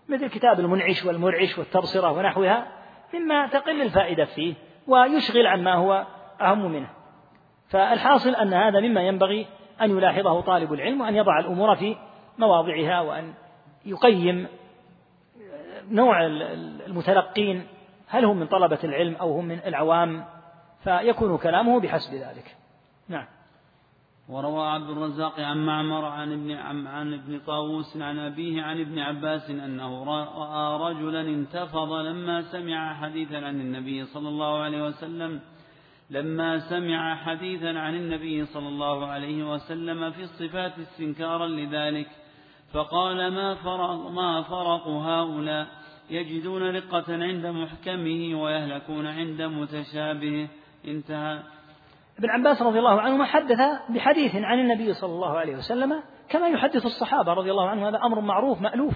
مثل كتاب المنعش والمرعش والتبصرة ونحوها مما تقل الفائدة فيه ويشغل عن ما هو أهم منه. فالحاصل أن هذا مما ينبغي أن يلاحظه طالب العلم وأن يضع الأمور في مواضعها وأن يقيم نوع المتلقين هل هم من طلبة العلم أو هم من العوام؟ فيكون كلامه بحسب ذلك. نعم. وروى عبد الرزاق عن معمر عن ابن عن ابن طاووس عن أبيه عن ابن عباس أنه رأى رجلا انتفض لما سمع حديثا عن النبي صلى الله عليه وسلم لما سمع حديثا عن النبي صلى الله عليه وسلم في الصفات استنكارا لذلك. فقال ما فرق, ما فرق هؤلاء؟ يجدون رقة عند محكمه ويهلكون عند متشابهه. انتهى. ابن عباس رضي الله عنهما حدث بحديث عن النبي صلى الله عليه وسلم كما يحدث الصحابة رضي الله عنهم. هذا أمر معروف مألوف.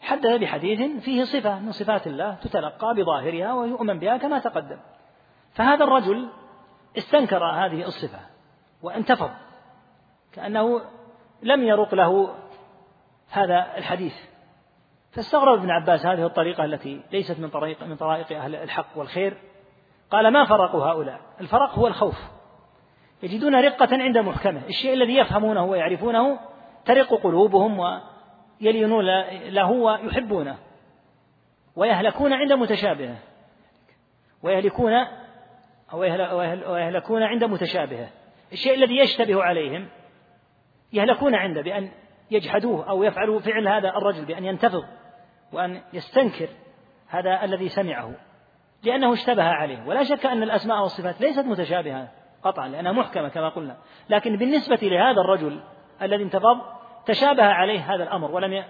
حدث بحديث فيه صفة من صفات الله تتلقى بظاهرها ويؤمن بها كما تقدم. فهذا الرجل استنكر هذه الصفة وانتفض. كأنه لم يرق له هذا الحديث. فاستغرب ابن عباس هذه الطريقة التي ليست من طريق من طرائق أهل الحق والخير. قال ما فرق هؤلاء؟ الفرق هو الخوف. يجدون رقة عند محكمه. الشيء الذي يفهمونه ويعرفونه ترق قلوبهم ويلينون له ويحبونه ويهلكون عند متشابهه. ويهلكون ويهلكون عند متشابهه. الشيء الذي يشتبه عليهم يهلكون عنده بأن يجحدوه أو يفعلوا فعل هذا الرجل بأن ينتفض وأن يستنكر هذا الذي سمعه لأنه اشتبه عليه. ولا شك أن الأسماء والصفات ليست متشابهة قطعا لأنها محكمة كما قلنا. لكن بالنسبة لهذا الرجل الذي انتفض تشابه عليه هذا الأمر ولم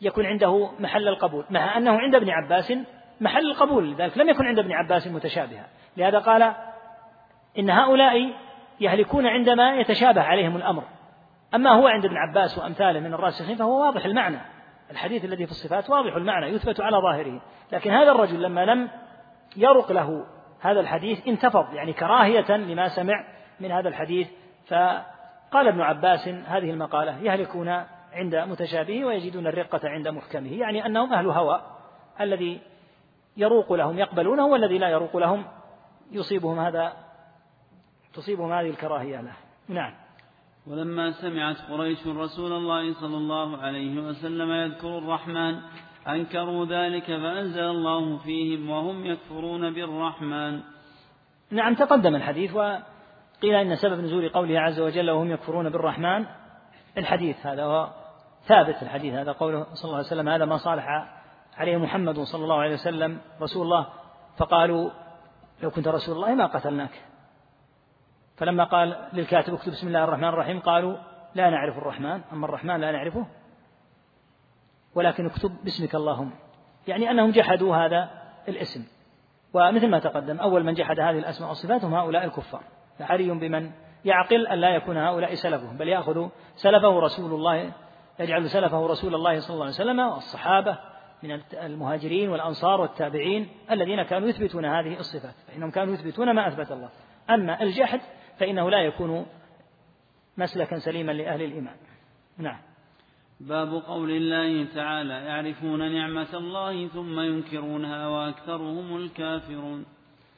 يكن عنده محل القبول مع أنه عند ابن عباس محل القبول لذلك لم يكن عند ابن عباس متشابها. لهذا قال إن هؤلاء يهلكون عندما يتشابه عليهم الأمر. أما هو عند ابن عباس وأمثاله من الراسخين فهو واضح المعنى. الحديث الذي في الصفات واضح المعنى يثبت على ظاهره. لكن هذا الرجل لما لم يرق له هذا الحديث انتفض يعني كراهية لما سمع من هذا الحديث. فقال ابن عباس هذه المقالة يهلكون عند متشابهه ويجدون الرقة عند محكمه. يعني أنهم أهل هوى. الذي يروق لهم يقبلونه والذي لا يروق لهم يصيبهم هذا تصيبهم هذه الكراهية له. نعم. ولما سمعت قريش رسول الله صلى الله عليه وسلم يذكر الرحمن أنكروا ذلك فأنزل الله فيهم وهم يكفرون بالرحمن. نعم تقدم الحديث وقيل إن سبب نزول قوله عز وجل وهم يكفرون بالرحمن الحديث هذا هو ثابت الحديث هذا قوله صلى الله عليه وسلم هذا ما صالح عليه محمد صلى الله عليه وسلم رسول الله فقالوا لو كنت رسول الله ما قتلناك. فلما قال للكاتب اكتب بسم الله الرحمن الرحيم قالوا لا نعرف الرحمن أما الرحمن لا نعرفه. ولكن اكتب باسمك اللهم. يعني أنهم جحدوا هذا الاسم. ومثل ما تقدم أول من جحد هذه الأسماء والصفات هم هؤلاء الكفار. فحري بمن يعقل أن لا يكون هؤلاء سلفه بل يأخذ سلفه رسول الله يجعل سلفه رسول الله صلى الله عليه وسلم والصحابة من المهاجرين والأنصار والتابعين الذين كانوا يثبتون هذه الصفات فإنهم كانوا يثبتون ما أثبت الله. أما الجحد فإنه لا يكون مسلكا سليما لأهل الإيمان. نعم. باب قول الله تعالى يعرفون نعمة الله ثم ينكرونها وأكثرهم الكافرون.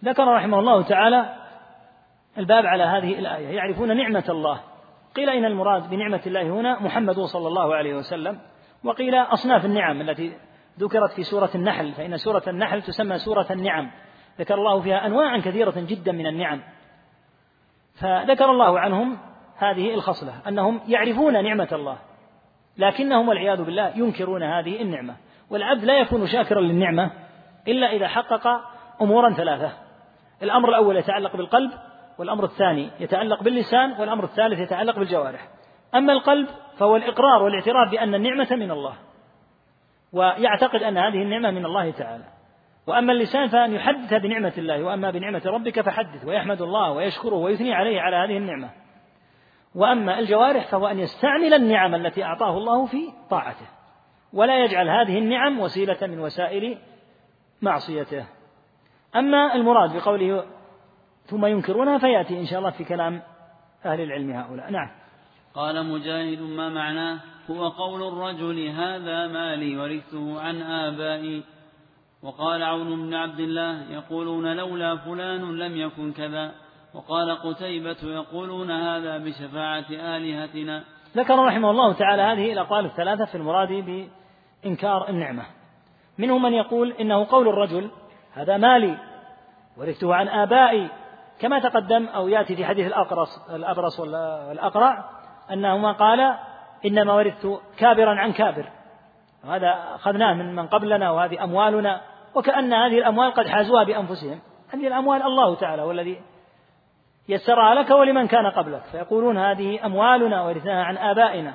ذكر رحمه الله تعالى الباب على هذه الآية يعرفون نعمة الله. قيل إن المراد بنعمة الله هنا محمد صلى الله عليه وسلم وقيل أصناف النعم التي ذكرت في سورة النحل فإن سورة النحل تسمى سورة النعم. ذكر الله فيها أنواعا كثيرة جدا من النعم. فذكر الله عنهم هذه الخصلة أنهم يعرفون نعمة الله لكنهم والعياذ بالله ينكرون هذه النعمة. والعبد لا يكون شاكرا للنعمة إلا إذا حقق أمورا ثلاثة. الأمر الأول يتعلق بالقلب والأمر الثاني يتعلق باللسان والأمر الثالث يتعلق بالجوارح. أما القلب فهو الإقرار والإعتراف بأن النعمة من الله ويعتقد أن هذه النعمة من الله تعالى. وأما اللسان فأن يحدث بنعمة الله وأما بنعمة ربك فحدث ويحمد الله ويشكره ويثني عليه على هذه النعمة. وأما الجوارح فهو أن يستعمل النعم التي أعطاه الله في طاعته ولا يجعل هذه النعم وسيلة من وسائل معصيته. أما المراد بقوله ثم ينكرونها فيأتي إن شاء الله في كلام أهل العلم هؤلاء. نعم. قال مجاهد ما معناه؟ هو قول الرجل هذا مالي ورثته عن آبائي وقال عون بن عبد الله يقولون لولا فلان لم يكن كذا. وقال قتيبة يقولون هذا بشفاعة آلهتنا. ذكر رحمه الله تعالى هذه الأقوال الثلاثة في المراد بإنكار النعمة. منهم من يقول إنه قول الرجل هذا مالي ورثته عن آبائي. كما تقدم أو يأتي في حديث الأقرص الأبرص والأقرع أنهما قال إنما ورثت كابرا عن كابر. وهذا أخذناه من من قبلنا وهذه أموالنا وكأن هذه الأموال قد حازوها بأنفسهم. هذه الأموال الله تعالى هو الذي يسرها لك ولمن كان قبلك. فيقولون هذه أموالنا ورثناها عن آبائنا.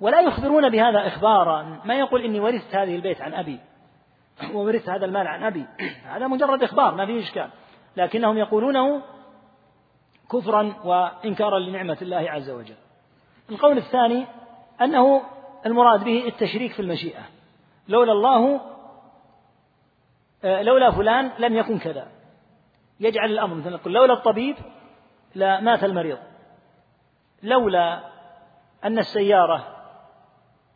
ولا يخبرون بهذا إخبارا. ما يقول إني ورثت هذه البيت عن أبي؟ وورثت هذا المال عن أبي. هذا مجرد إخبار ما فيه إشكال. لكنهم يقولونه كفرا وإنكارا لنعمة الله عز وجل. القول الثاني أنه المراد به التشريك في المشيئة. لولا الله لولا فلان لم يكن كذا. يجعل الأمر مثلا نقول لولا الطبيب لمات المريض. لولا أن السيارة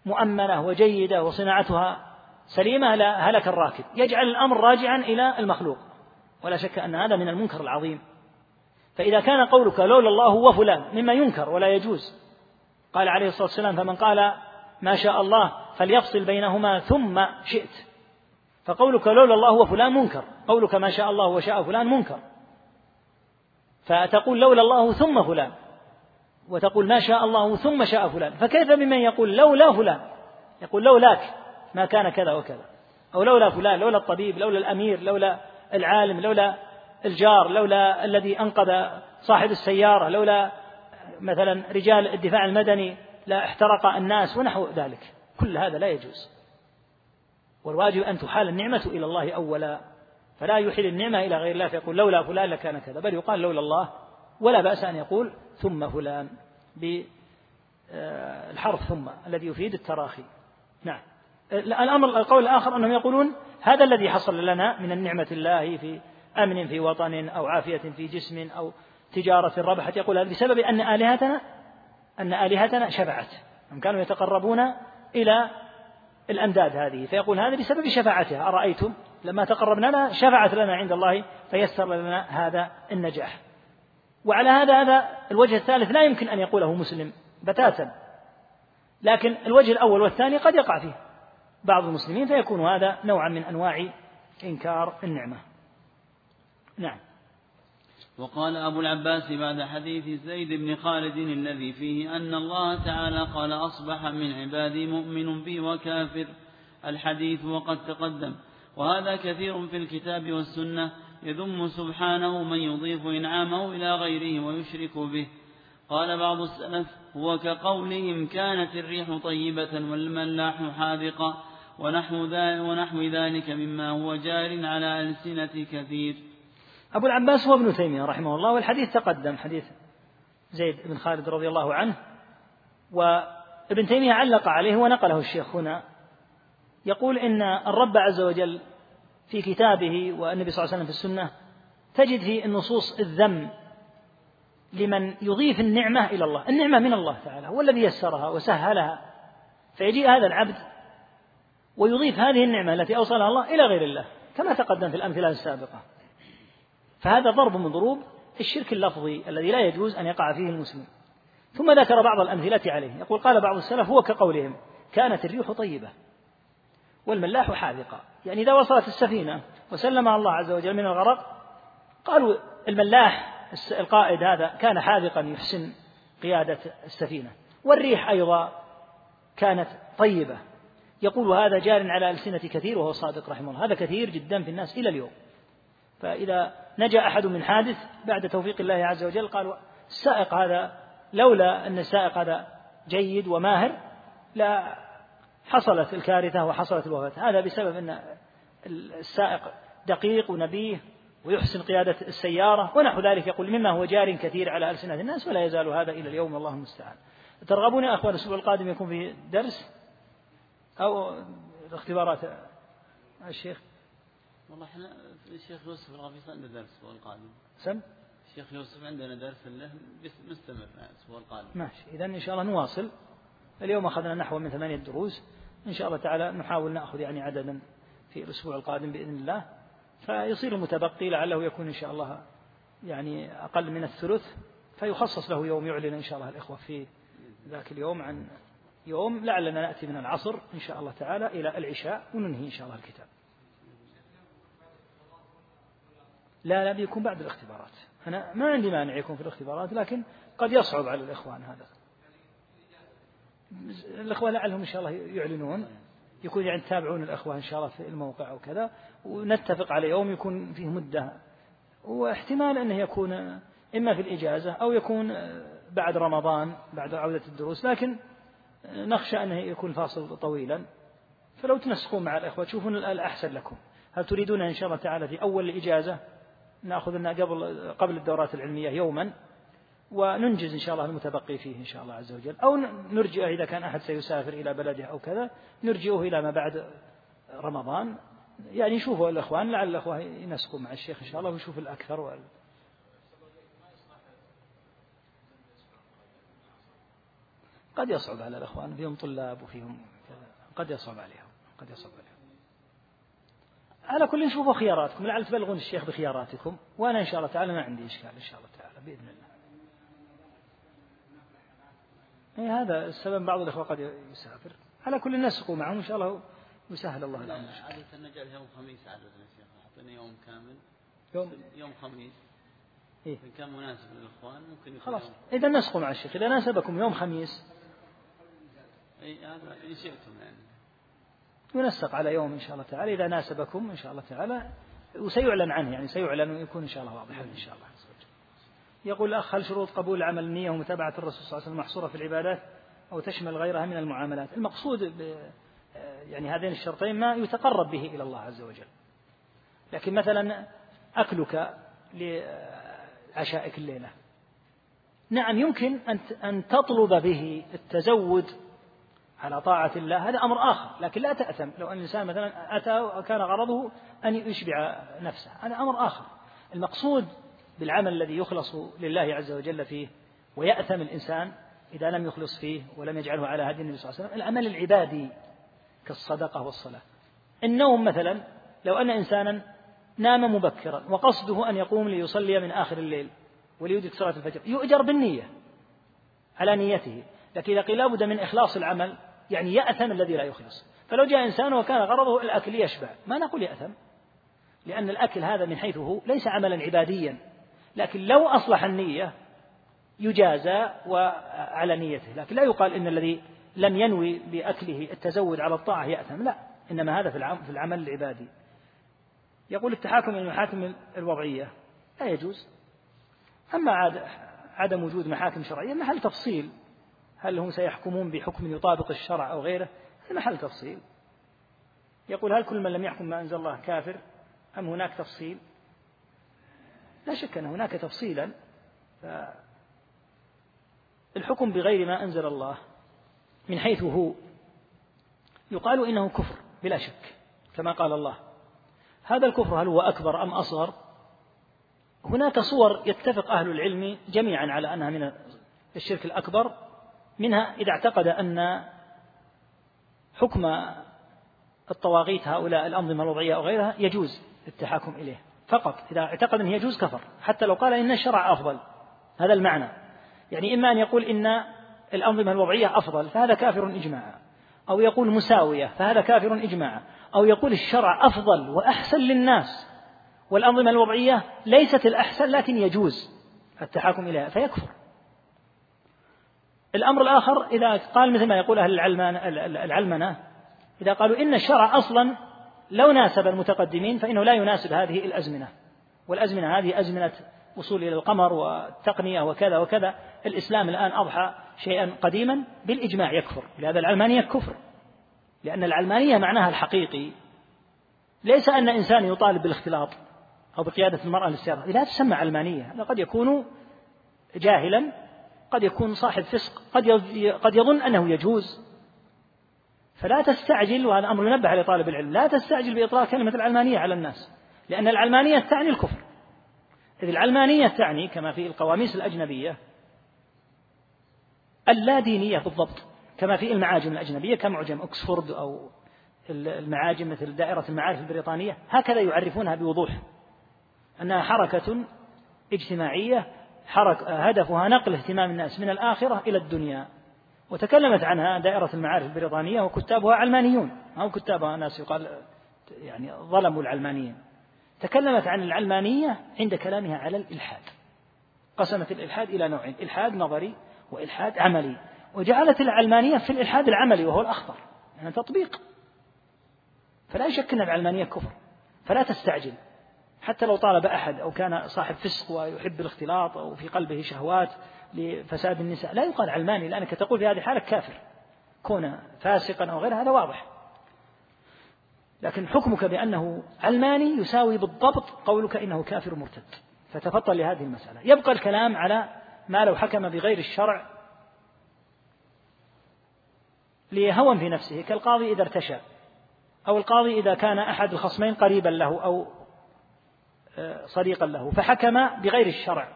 مؤمنة وجيدة وصناعتها سليمة لهلك الراكب. يجعل الأمر راجعا إلى المخلوق. ولا شك أن هذا من المنكر العظيم. فإذا كان قولك لولا الله وفلان مما ينكر ولا يجوز. قال عليه الصلاة والسلام فمن قال ما شاء الله فليفصل بينهما ثم شئت. فقولك لولا الله وفلان منكر. قولك ما شاء الله وشاء فلان منكر. فتقول لولا الله ثم فلان. وتقول ما شاء الله ثم شاء فلان. فكيف بمن يقول لولا فلان؟ يقول لولاك ما كان كذا وكذا. أو لولا فلان لولا الطبيب لولا الأمير لولا العالم لولا الجار لولا الذي أنقذ صاحب السيارة لولا مثلا رجال الدفاع المدني. لا احترق الناس ونحو ذلك. كل هذا لا يجوز. والواجب أن تحال النعمة إلى الله أولا فلا يحيل النعمة إلى غير الله فيقول لولا فلان لكان كذا بل يقال لولا الله ولا بأس أن يقول ثم فلان بالحرف ثم الذي يفيد التراخي. نعم. الأمر القول الآخر أنهم يقولون هذا الذي حصل لنا من النعمة الله في أمن في وطن أو عافية في جسم أو تجارة ربحت. يقول هذا بسبب أن آلهتنا أن آلهتنا شفعت. هم كانوا يتقربون إلى الأنداد هذه. فيقول هذا بسبب شفاعتها. أرأيتم؟ لما تقربنا لها شفعت لنا عند الله فيسر لنا هذا النجاح. وعلى هذا هذا الوجه الثالث لا يمكن أن يقوله مسلم بتاتا. لكن الوجه الأول والثاني قد يقع فيه. بعض المسلمين فيكون هذا نوعا من أنواع إنكار النعمة. نعم. وقال أبو العباس بعد حديث زيد بن خالد الذي فيه أن الله تعالى قال أصبح من عبادي مؤمن بي وكافر. الحديث وقد تقدم. وهذا كثير في الكتاب والسنة يذم سبحانه من يضيف إنعامه إلى غيره ويشرك به. قال بعض السلف هو كقولهم كانت الريح طيبة والملاح ونحو, ونحو ذلك مما هو جار على ألسنة كثير. أبو العباس هو ابن تيمية رحمه الله والحديث تقدم حديث زيد بن خالد رضي الله عنه. وابن تيمية علق عليه ونقله الشيخ هنا يقول إن الرب عز وجل في كتابه والنبي صلى الله عليه وسلم في السنة تجد في النصوص الذم لمن يضيف النعمة إلى الله النعمة من الله تعالى هو الذي يسرها وسهلها. فيجيء هذا العبد ويضيف هذه النعمة التي أوصلها الله إلى غير الله كما تقدم في الأمثلة السابقة. فهذا ضرب من ضروب الشرك اللفظي الذي لا يجوز أن يقع فيه المسلم. ثم ذكر بعض الأمثلة عليه. يقول قال بعض السلف هو كقولهم كانت الريح طيبة والملاح حاذقا. يعني إذا وصلت السفينة وسلمها الله عز وجل من الغرق قالوا الملاح القائد هذا كان حاذقا يحسن قيادة السفينة. والريح أيضا كانت طيبة. يقول هذا جار على ألسنة كثير وهو صادق رحمه الله. هذا كثير جدا في الناس إلى اليوم. فإذا نجا أحد من حادث بعد توفيق الله عز وجل قالوا السائق هذا لولا أن السائق هذا جيد وماهر لا حصلت الكارثة وحصلت الوفاة. هذا بسبب أن السائق دقيق ونبيه ويحسن قيادة السيارة ونحو ذلك يقول مما هو جار كثير على ألسنة الناس ولا يزال هذا إلى اليوم والله المستعان. ترغبون يا أخوان الأسبوع القادم يكون فيه درس أو الاختبارات؟ الشيخ والله إحنا الشيخ يوسف الغفيص عنده درس الأسبوع القادم. سم؟ الشيخ يوسف عندنا درس له مستمر الأسبوع القادم. ماشي. إذا إن شاء الله نواصل. اليوم أخذنا نحو من ثمانية دروس. إن شاء الله تعالى نحاول نأخذ يعني عددا في الأسبوع القادم بإذن الله. فيصير المتبقي لعله يكون إن شاء الله يعني أقل من الثلث. فيخصص له يوم يعلن إن شاء الله الإخوة في ذاك اليوم عن يوم. لعلنا نأتي من العصر إن شاء الله تعالى إلى العشاء وننهي إن شاء الله الكتاب. لا لا بيكون بعد الاختبارات. أنا ما عندي مانع يكون في الاختبارات لكن قد يصعب على الإخوان هذا. الإخوة لعلهم إن شاء الله يعلنون. يكون يعني تتابعون الأخوة إن شاء الله في الموقع أو كذا. ونتفق على يوم يكون فيه مدة. واحتمال أنه يكون إما في الإجازة أو يكون بعد رمضان بعد عودة الدروس. لكن نخشى أنه يكون فاصل طويلا. فلو تنسقون مع الإخوة تشوفون الأحسن لكم. هل تريدون إن شاء الله تعالى في أول الإجازة نأخذ لنا قبل قبل الدورات العلمية يوما وننجز إن شاء الله المتبقي فيه إن شاء الله عز وجل. أو نرجئه إذا كان أحد سيسافر إلى بلده أو كذا نرجئه إلى ما بعد رمضان. يعني يشوفوا الإخوان لعل الأخوة ينسقوا مع الشيخ إن شاء الله ويشوف الأكثر وال... قد يصعب على الإخوان فيهم طلاب وفيهم قد يصعب عليهم قد يصعب عليهم. على كل شوفوا خياراتكم لعل تبلغون الشيخ بخياراتكم وأنا إن شاء الله تعالى ما عندي إشكال إن شاء الله تعالى بإذن الله. إيه هذا السبب بعض الإخوة قد يسافر. على كل نسقوا معهم إن شاء الله يسهل الله الأمر. عادة نجعل يوم خميس عادة يا شيخ. أعطينا يوم كامل. يوم؟ يوم خميس. إيه؟ إن كان مناسب للإخوان ممكن يكون خلاص. إذا نسقوا مع الشيخ. إذا ناسبكم يوم خميس. أي هذا إن شئتم يعني. ينسق على يوم إن شاء الله تعالى إذا ناسبكم إن شاء الله تعالى وسيعلن عنه يعني سيعلن ويكون إن شاء الله واضحا إن شاء الله عز وجل. يقول الأخ هل شروط قبول العمل النية ومتابعة الرسول صلى الله عليه وسلم محصورة في العبادات أو تشمل غيرها من المعاملات؟ المقصود يعني هذين الشرطين ما يتقرب به إلى الله عز وجل. لكن مثلا أكلك لعشائك الليلة. نعم يمكن أن تطلب به التزود على طاعة الله هذا أمر آخر. لكن لا تأثم. لو أن الإنسان مثلا أتى وكان غرضه أن يشبع نفسه. هذا أمر آخر. المقصود بالعمل الذي يخلص لله عز وجل فيه ويأثم الإنسان إذا لم يخلص فيه ولم يجعله على هدي النبي صلى الله عليه وسلم العمل العبادي كالصدقة والصلاة. النوم مثلا لو أن إنسانا نام مبكرا وقصده أن يقوم ليصلي من آخر الليل وليدرك صلاة الفجر يؤجر بالنية على نيته. لكن إذا قيل لابد من إخلاص العمل يعني يأثم الذي لا يخلص. فلو جاء إنسان وكان غرضه الأكل يشبع. ما نقول يأثم لأن الأكل هذا من حيث هو ليس عملا عباديا. لكن لو أصلح النية يجازى وعلى نيته. لكن لا يقال إن الذي لم ينوي بأكله التزود على الطاعة يأثم لا إنما هذا في العمل العبادي. يقول التحاكم إلى المحاكم الوضعية. لا يجوز. أما عدم وجود محاكم شرعية محل تفصيل. هل هم سيحكمون بحكم يطابق الشرع أو غيره؟ محل تفصيل. يقول هل كل من لم يحكم ما أنزل الله كافر؟ أم هناك تفصيل؟ لا شك أن هناك تفصيلا. الحكم بغير ما أنزل الله من حيث هو يقال إنه كفر بلا شك كما قال الله. هذا الكفر هل هو أكبر أم أصغر؟ هناك صور يتفق أهل العلم جميعا على أنها من الشرك الأكبر. منها إذا اعتقد أن حكم الطواغيت هؤلاء الأنظمة الوضعية أو غيرها يجوز التحاكم إليه. فقط إذا اعتقد أنه يجوز كفر. حتى لو قال إن الشرع أفضل. هذا المعنى. يعني إما أن يقول إن الأنظمة الوضعية أفضل فهذا كافر إجماعا. أو يقول مساوية فهذا كافر إجماعا. أو يقول الشرع أفضل وأحسن للناس. والأنظمة الوضعية ليست الأحسن لكن يجوز التحاكم إليها فيكفر. الأمر الآخر إذا قال مثل ما يقول أهل العلمنة إذا قالوا إن الشرع أصلا لو ناسب المتقدمين فإنه لا يناسب هذه الأزمنة. والأزمنة هذه أزمنة وصول إلى القمر والتقنية وكذا وكذا. الإسلام الآن أضحى شيئا قديما بالإجماع يكفر. لهذا العلمانية كفر لأن العلمانية معناها الحقيقي. ليس أن إنسان يطالب بالاختلاط أو بقيادة المرأة للسيارة. لا تسمى علمانية هذا قد يكون جاهلا قد يكون صاحب فسق قد قد يظن أنه يجوز. فلا تستعجل وهذا أمر ينبه على طالب العلم لا تستعجل بإطلاق كلمة العلمانية على الناس لأن العلمانية تعني الكفر. إذ العلمانية تعني كما في القواميس الأجنبية اللادينية بالضبط كما في المعاجم الأجنبية كمعجم أكسفورد أو المعاجم مثل دائرة المعارف البريطانية هكذا يعرفونها بوضوح أنها حركة اجتماعية حرك هدفها نقل اهتمام الناس من الآخرة إلى الدنيا. وتكلمت عنها دائرة المعارف البريطانية وكتابها علمانيون. أو كتابها ناس يقال يعني ظلموا العلمانيين. تكلمت عن العلمانية عند كلامها على الإلحاد. قسمت الإلحاد إلى نوعين إلحاد نظري وإلحاد عملي. وجعلت العلمانية في الإلحاد العملي وهو الأخطر يعني تطبيق. فلا شك أن العلمانية كفر فلا تستعجل. حتى لو طالب أحد أو كان صاحب فسق ويحب الاختلاط أو في قلبه شهوات لفساد النساء لا يقال علماني لأنك تقول في هذه الحالة كافر. كون فاسقا أو غير هذا واضح. لكن حكمك بأنه علماني يساوي بالضبط قولك إنه كافر مرتد. فتفطن لهذه المسألة. يبقى الكلام على ما لو حكم بغير الشرع لهوى في نفسه كالقاضي إذا ارتشى أو القاضي إذا كان أحد الخصمين قريبا له أو صديقا له فحكم بغير الشرع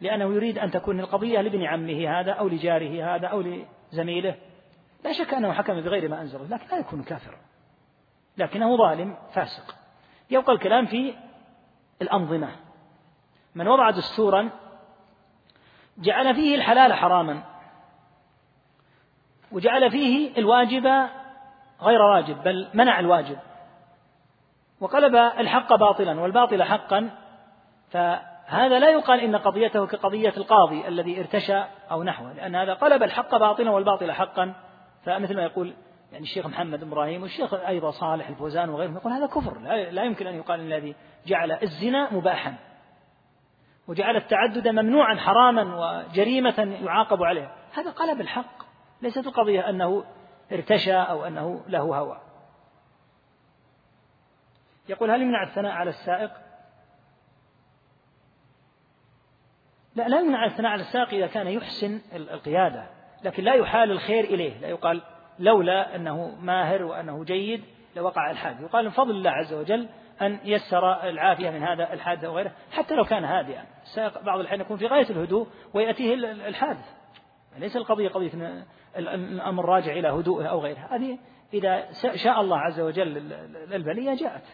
لأنه يريد أن تكون القضية لابن عمه هذا أو لجاره هذا أو لزميله. لا شك أنه حكم بغير ما أنزل لكن لا يكون كافرا لكنه ظالم فاسق. يبقى الكلام في الأنظمة. من وضع دستورا جعل فيه الحلال حراما وجعل فيه الواجب غير واجب بل منع الواجب. وقلب الحق باطلا والباطل حقا فهذا لا يقال إن قضيته كقضية القاضي الذي ارتشى أو نحوه لأن هذا قلب الحق باطلا والباطل حقا. فمثل ما يقول يعني الشيخ محمد بن إبراهيم والشيخ أيضا صالح الفوزان وغيرهم يقول هذا كفر لا يمكن أن يقال الذي جعل الزنا مباحا وجعل التعدد ممنوعا حراما وجريمة يعاقب عليها هذا قلب الحق ليست القضية أنه ارتشى أو أنه له هوى. يقول هل يمنع الثناء على السائق؟ لا لا يمنع الثناء على السائق إذا كان يحسن القيادة لكن لا يحال الخير إليه. لا يقال لولا أنه ماهر وأنه جيد لوقع الحادث يقال من فضل الله عز وجل أن يسر العافية من هذا الحادث وغيره حتى لو كان هادئا. السائق بعض الأحيان يكون في غاية الهدوء ويأتيه الحادث ليس القضية قضية الأمر راجع إلى هدوءه أو غيره. هذه إذا شاء الله عز وجل البلية جاءت.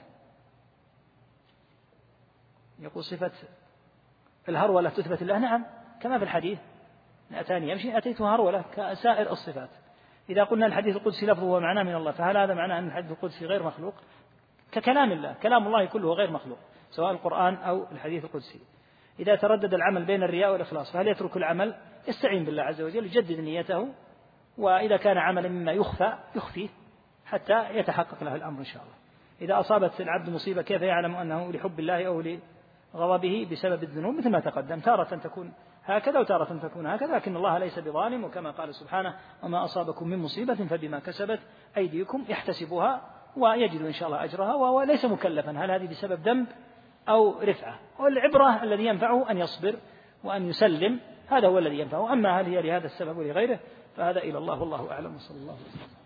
يقول صفة الهرولة تثبت الله نعم كما في الحديث. أتاني يمشي أتيته هرولة كسائر الصفات. إذا قلنا الحديث القدسي لفظه ومعناه من الله فهل هذا معناه أن الحديث القدسي غير مخلوق؟ ككلام الله كلام الله كله غير مخلوق سواء القرآن أو الحديث القدسي. إذا تردد العمل بين الرياء والإخلاص فهل يترك العمل؟ يستعين بالله عز وجل يجدد نيته وإذا كان عملا مما يخفى يخفيه حتى يتحقق له الأمر إن شاء الله. إذا أصابت العبد مصيبة كيف يعلم أنه لحب الله أو لغضبه بسبب الذنوب مثل ما تقدم. تارة تكون هكذا وتارة تكون هكذا لكن الله ليس بظالم وكما قال سبحانه وما أصابكم من مصيبة فبما كسبت أيديكم يحتسبها ويجد إن شاء الله أجرها وهو ليس مكلفا. هل هذه بسبب ذنب أو رفعة؟ والعبرة الذي ينفعه أن يصبر وأن يسلم هذا هو الذي ينفعه أما هل هي لهذا السبب ولغيره فهذا إلى الله والله أعلم. وصلى الله عليه وسلم.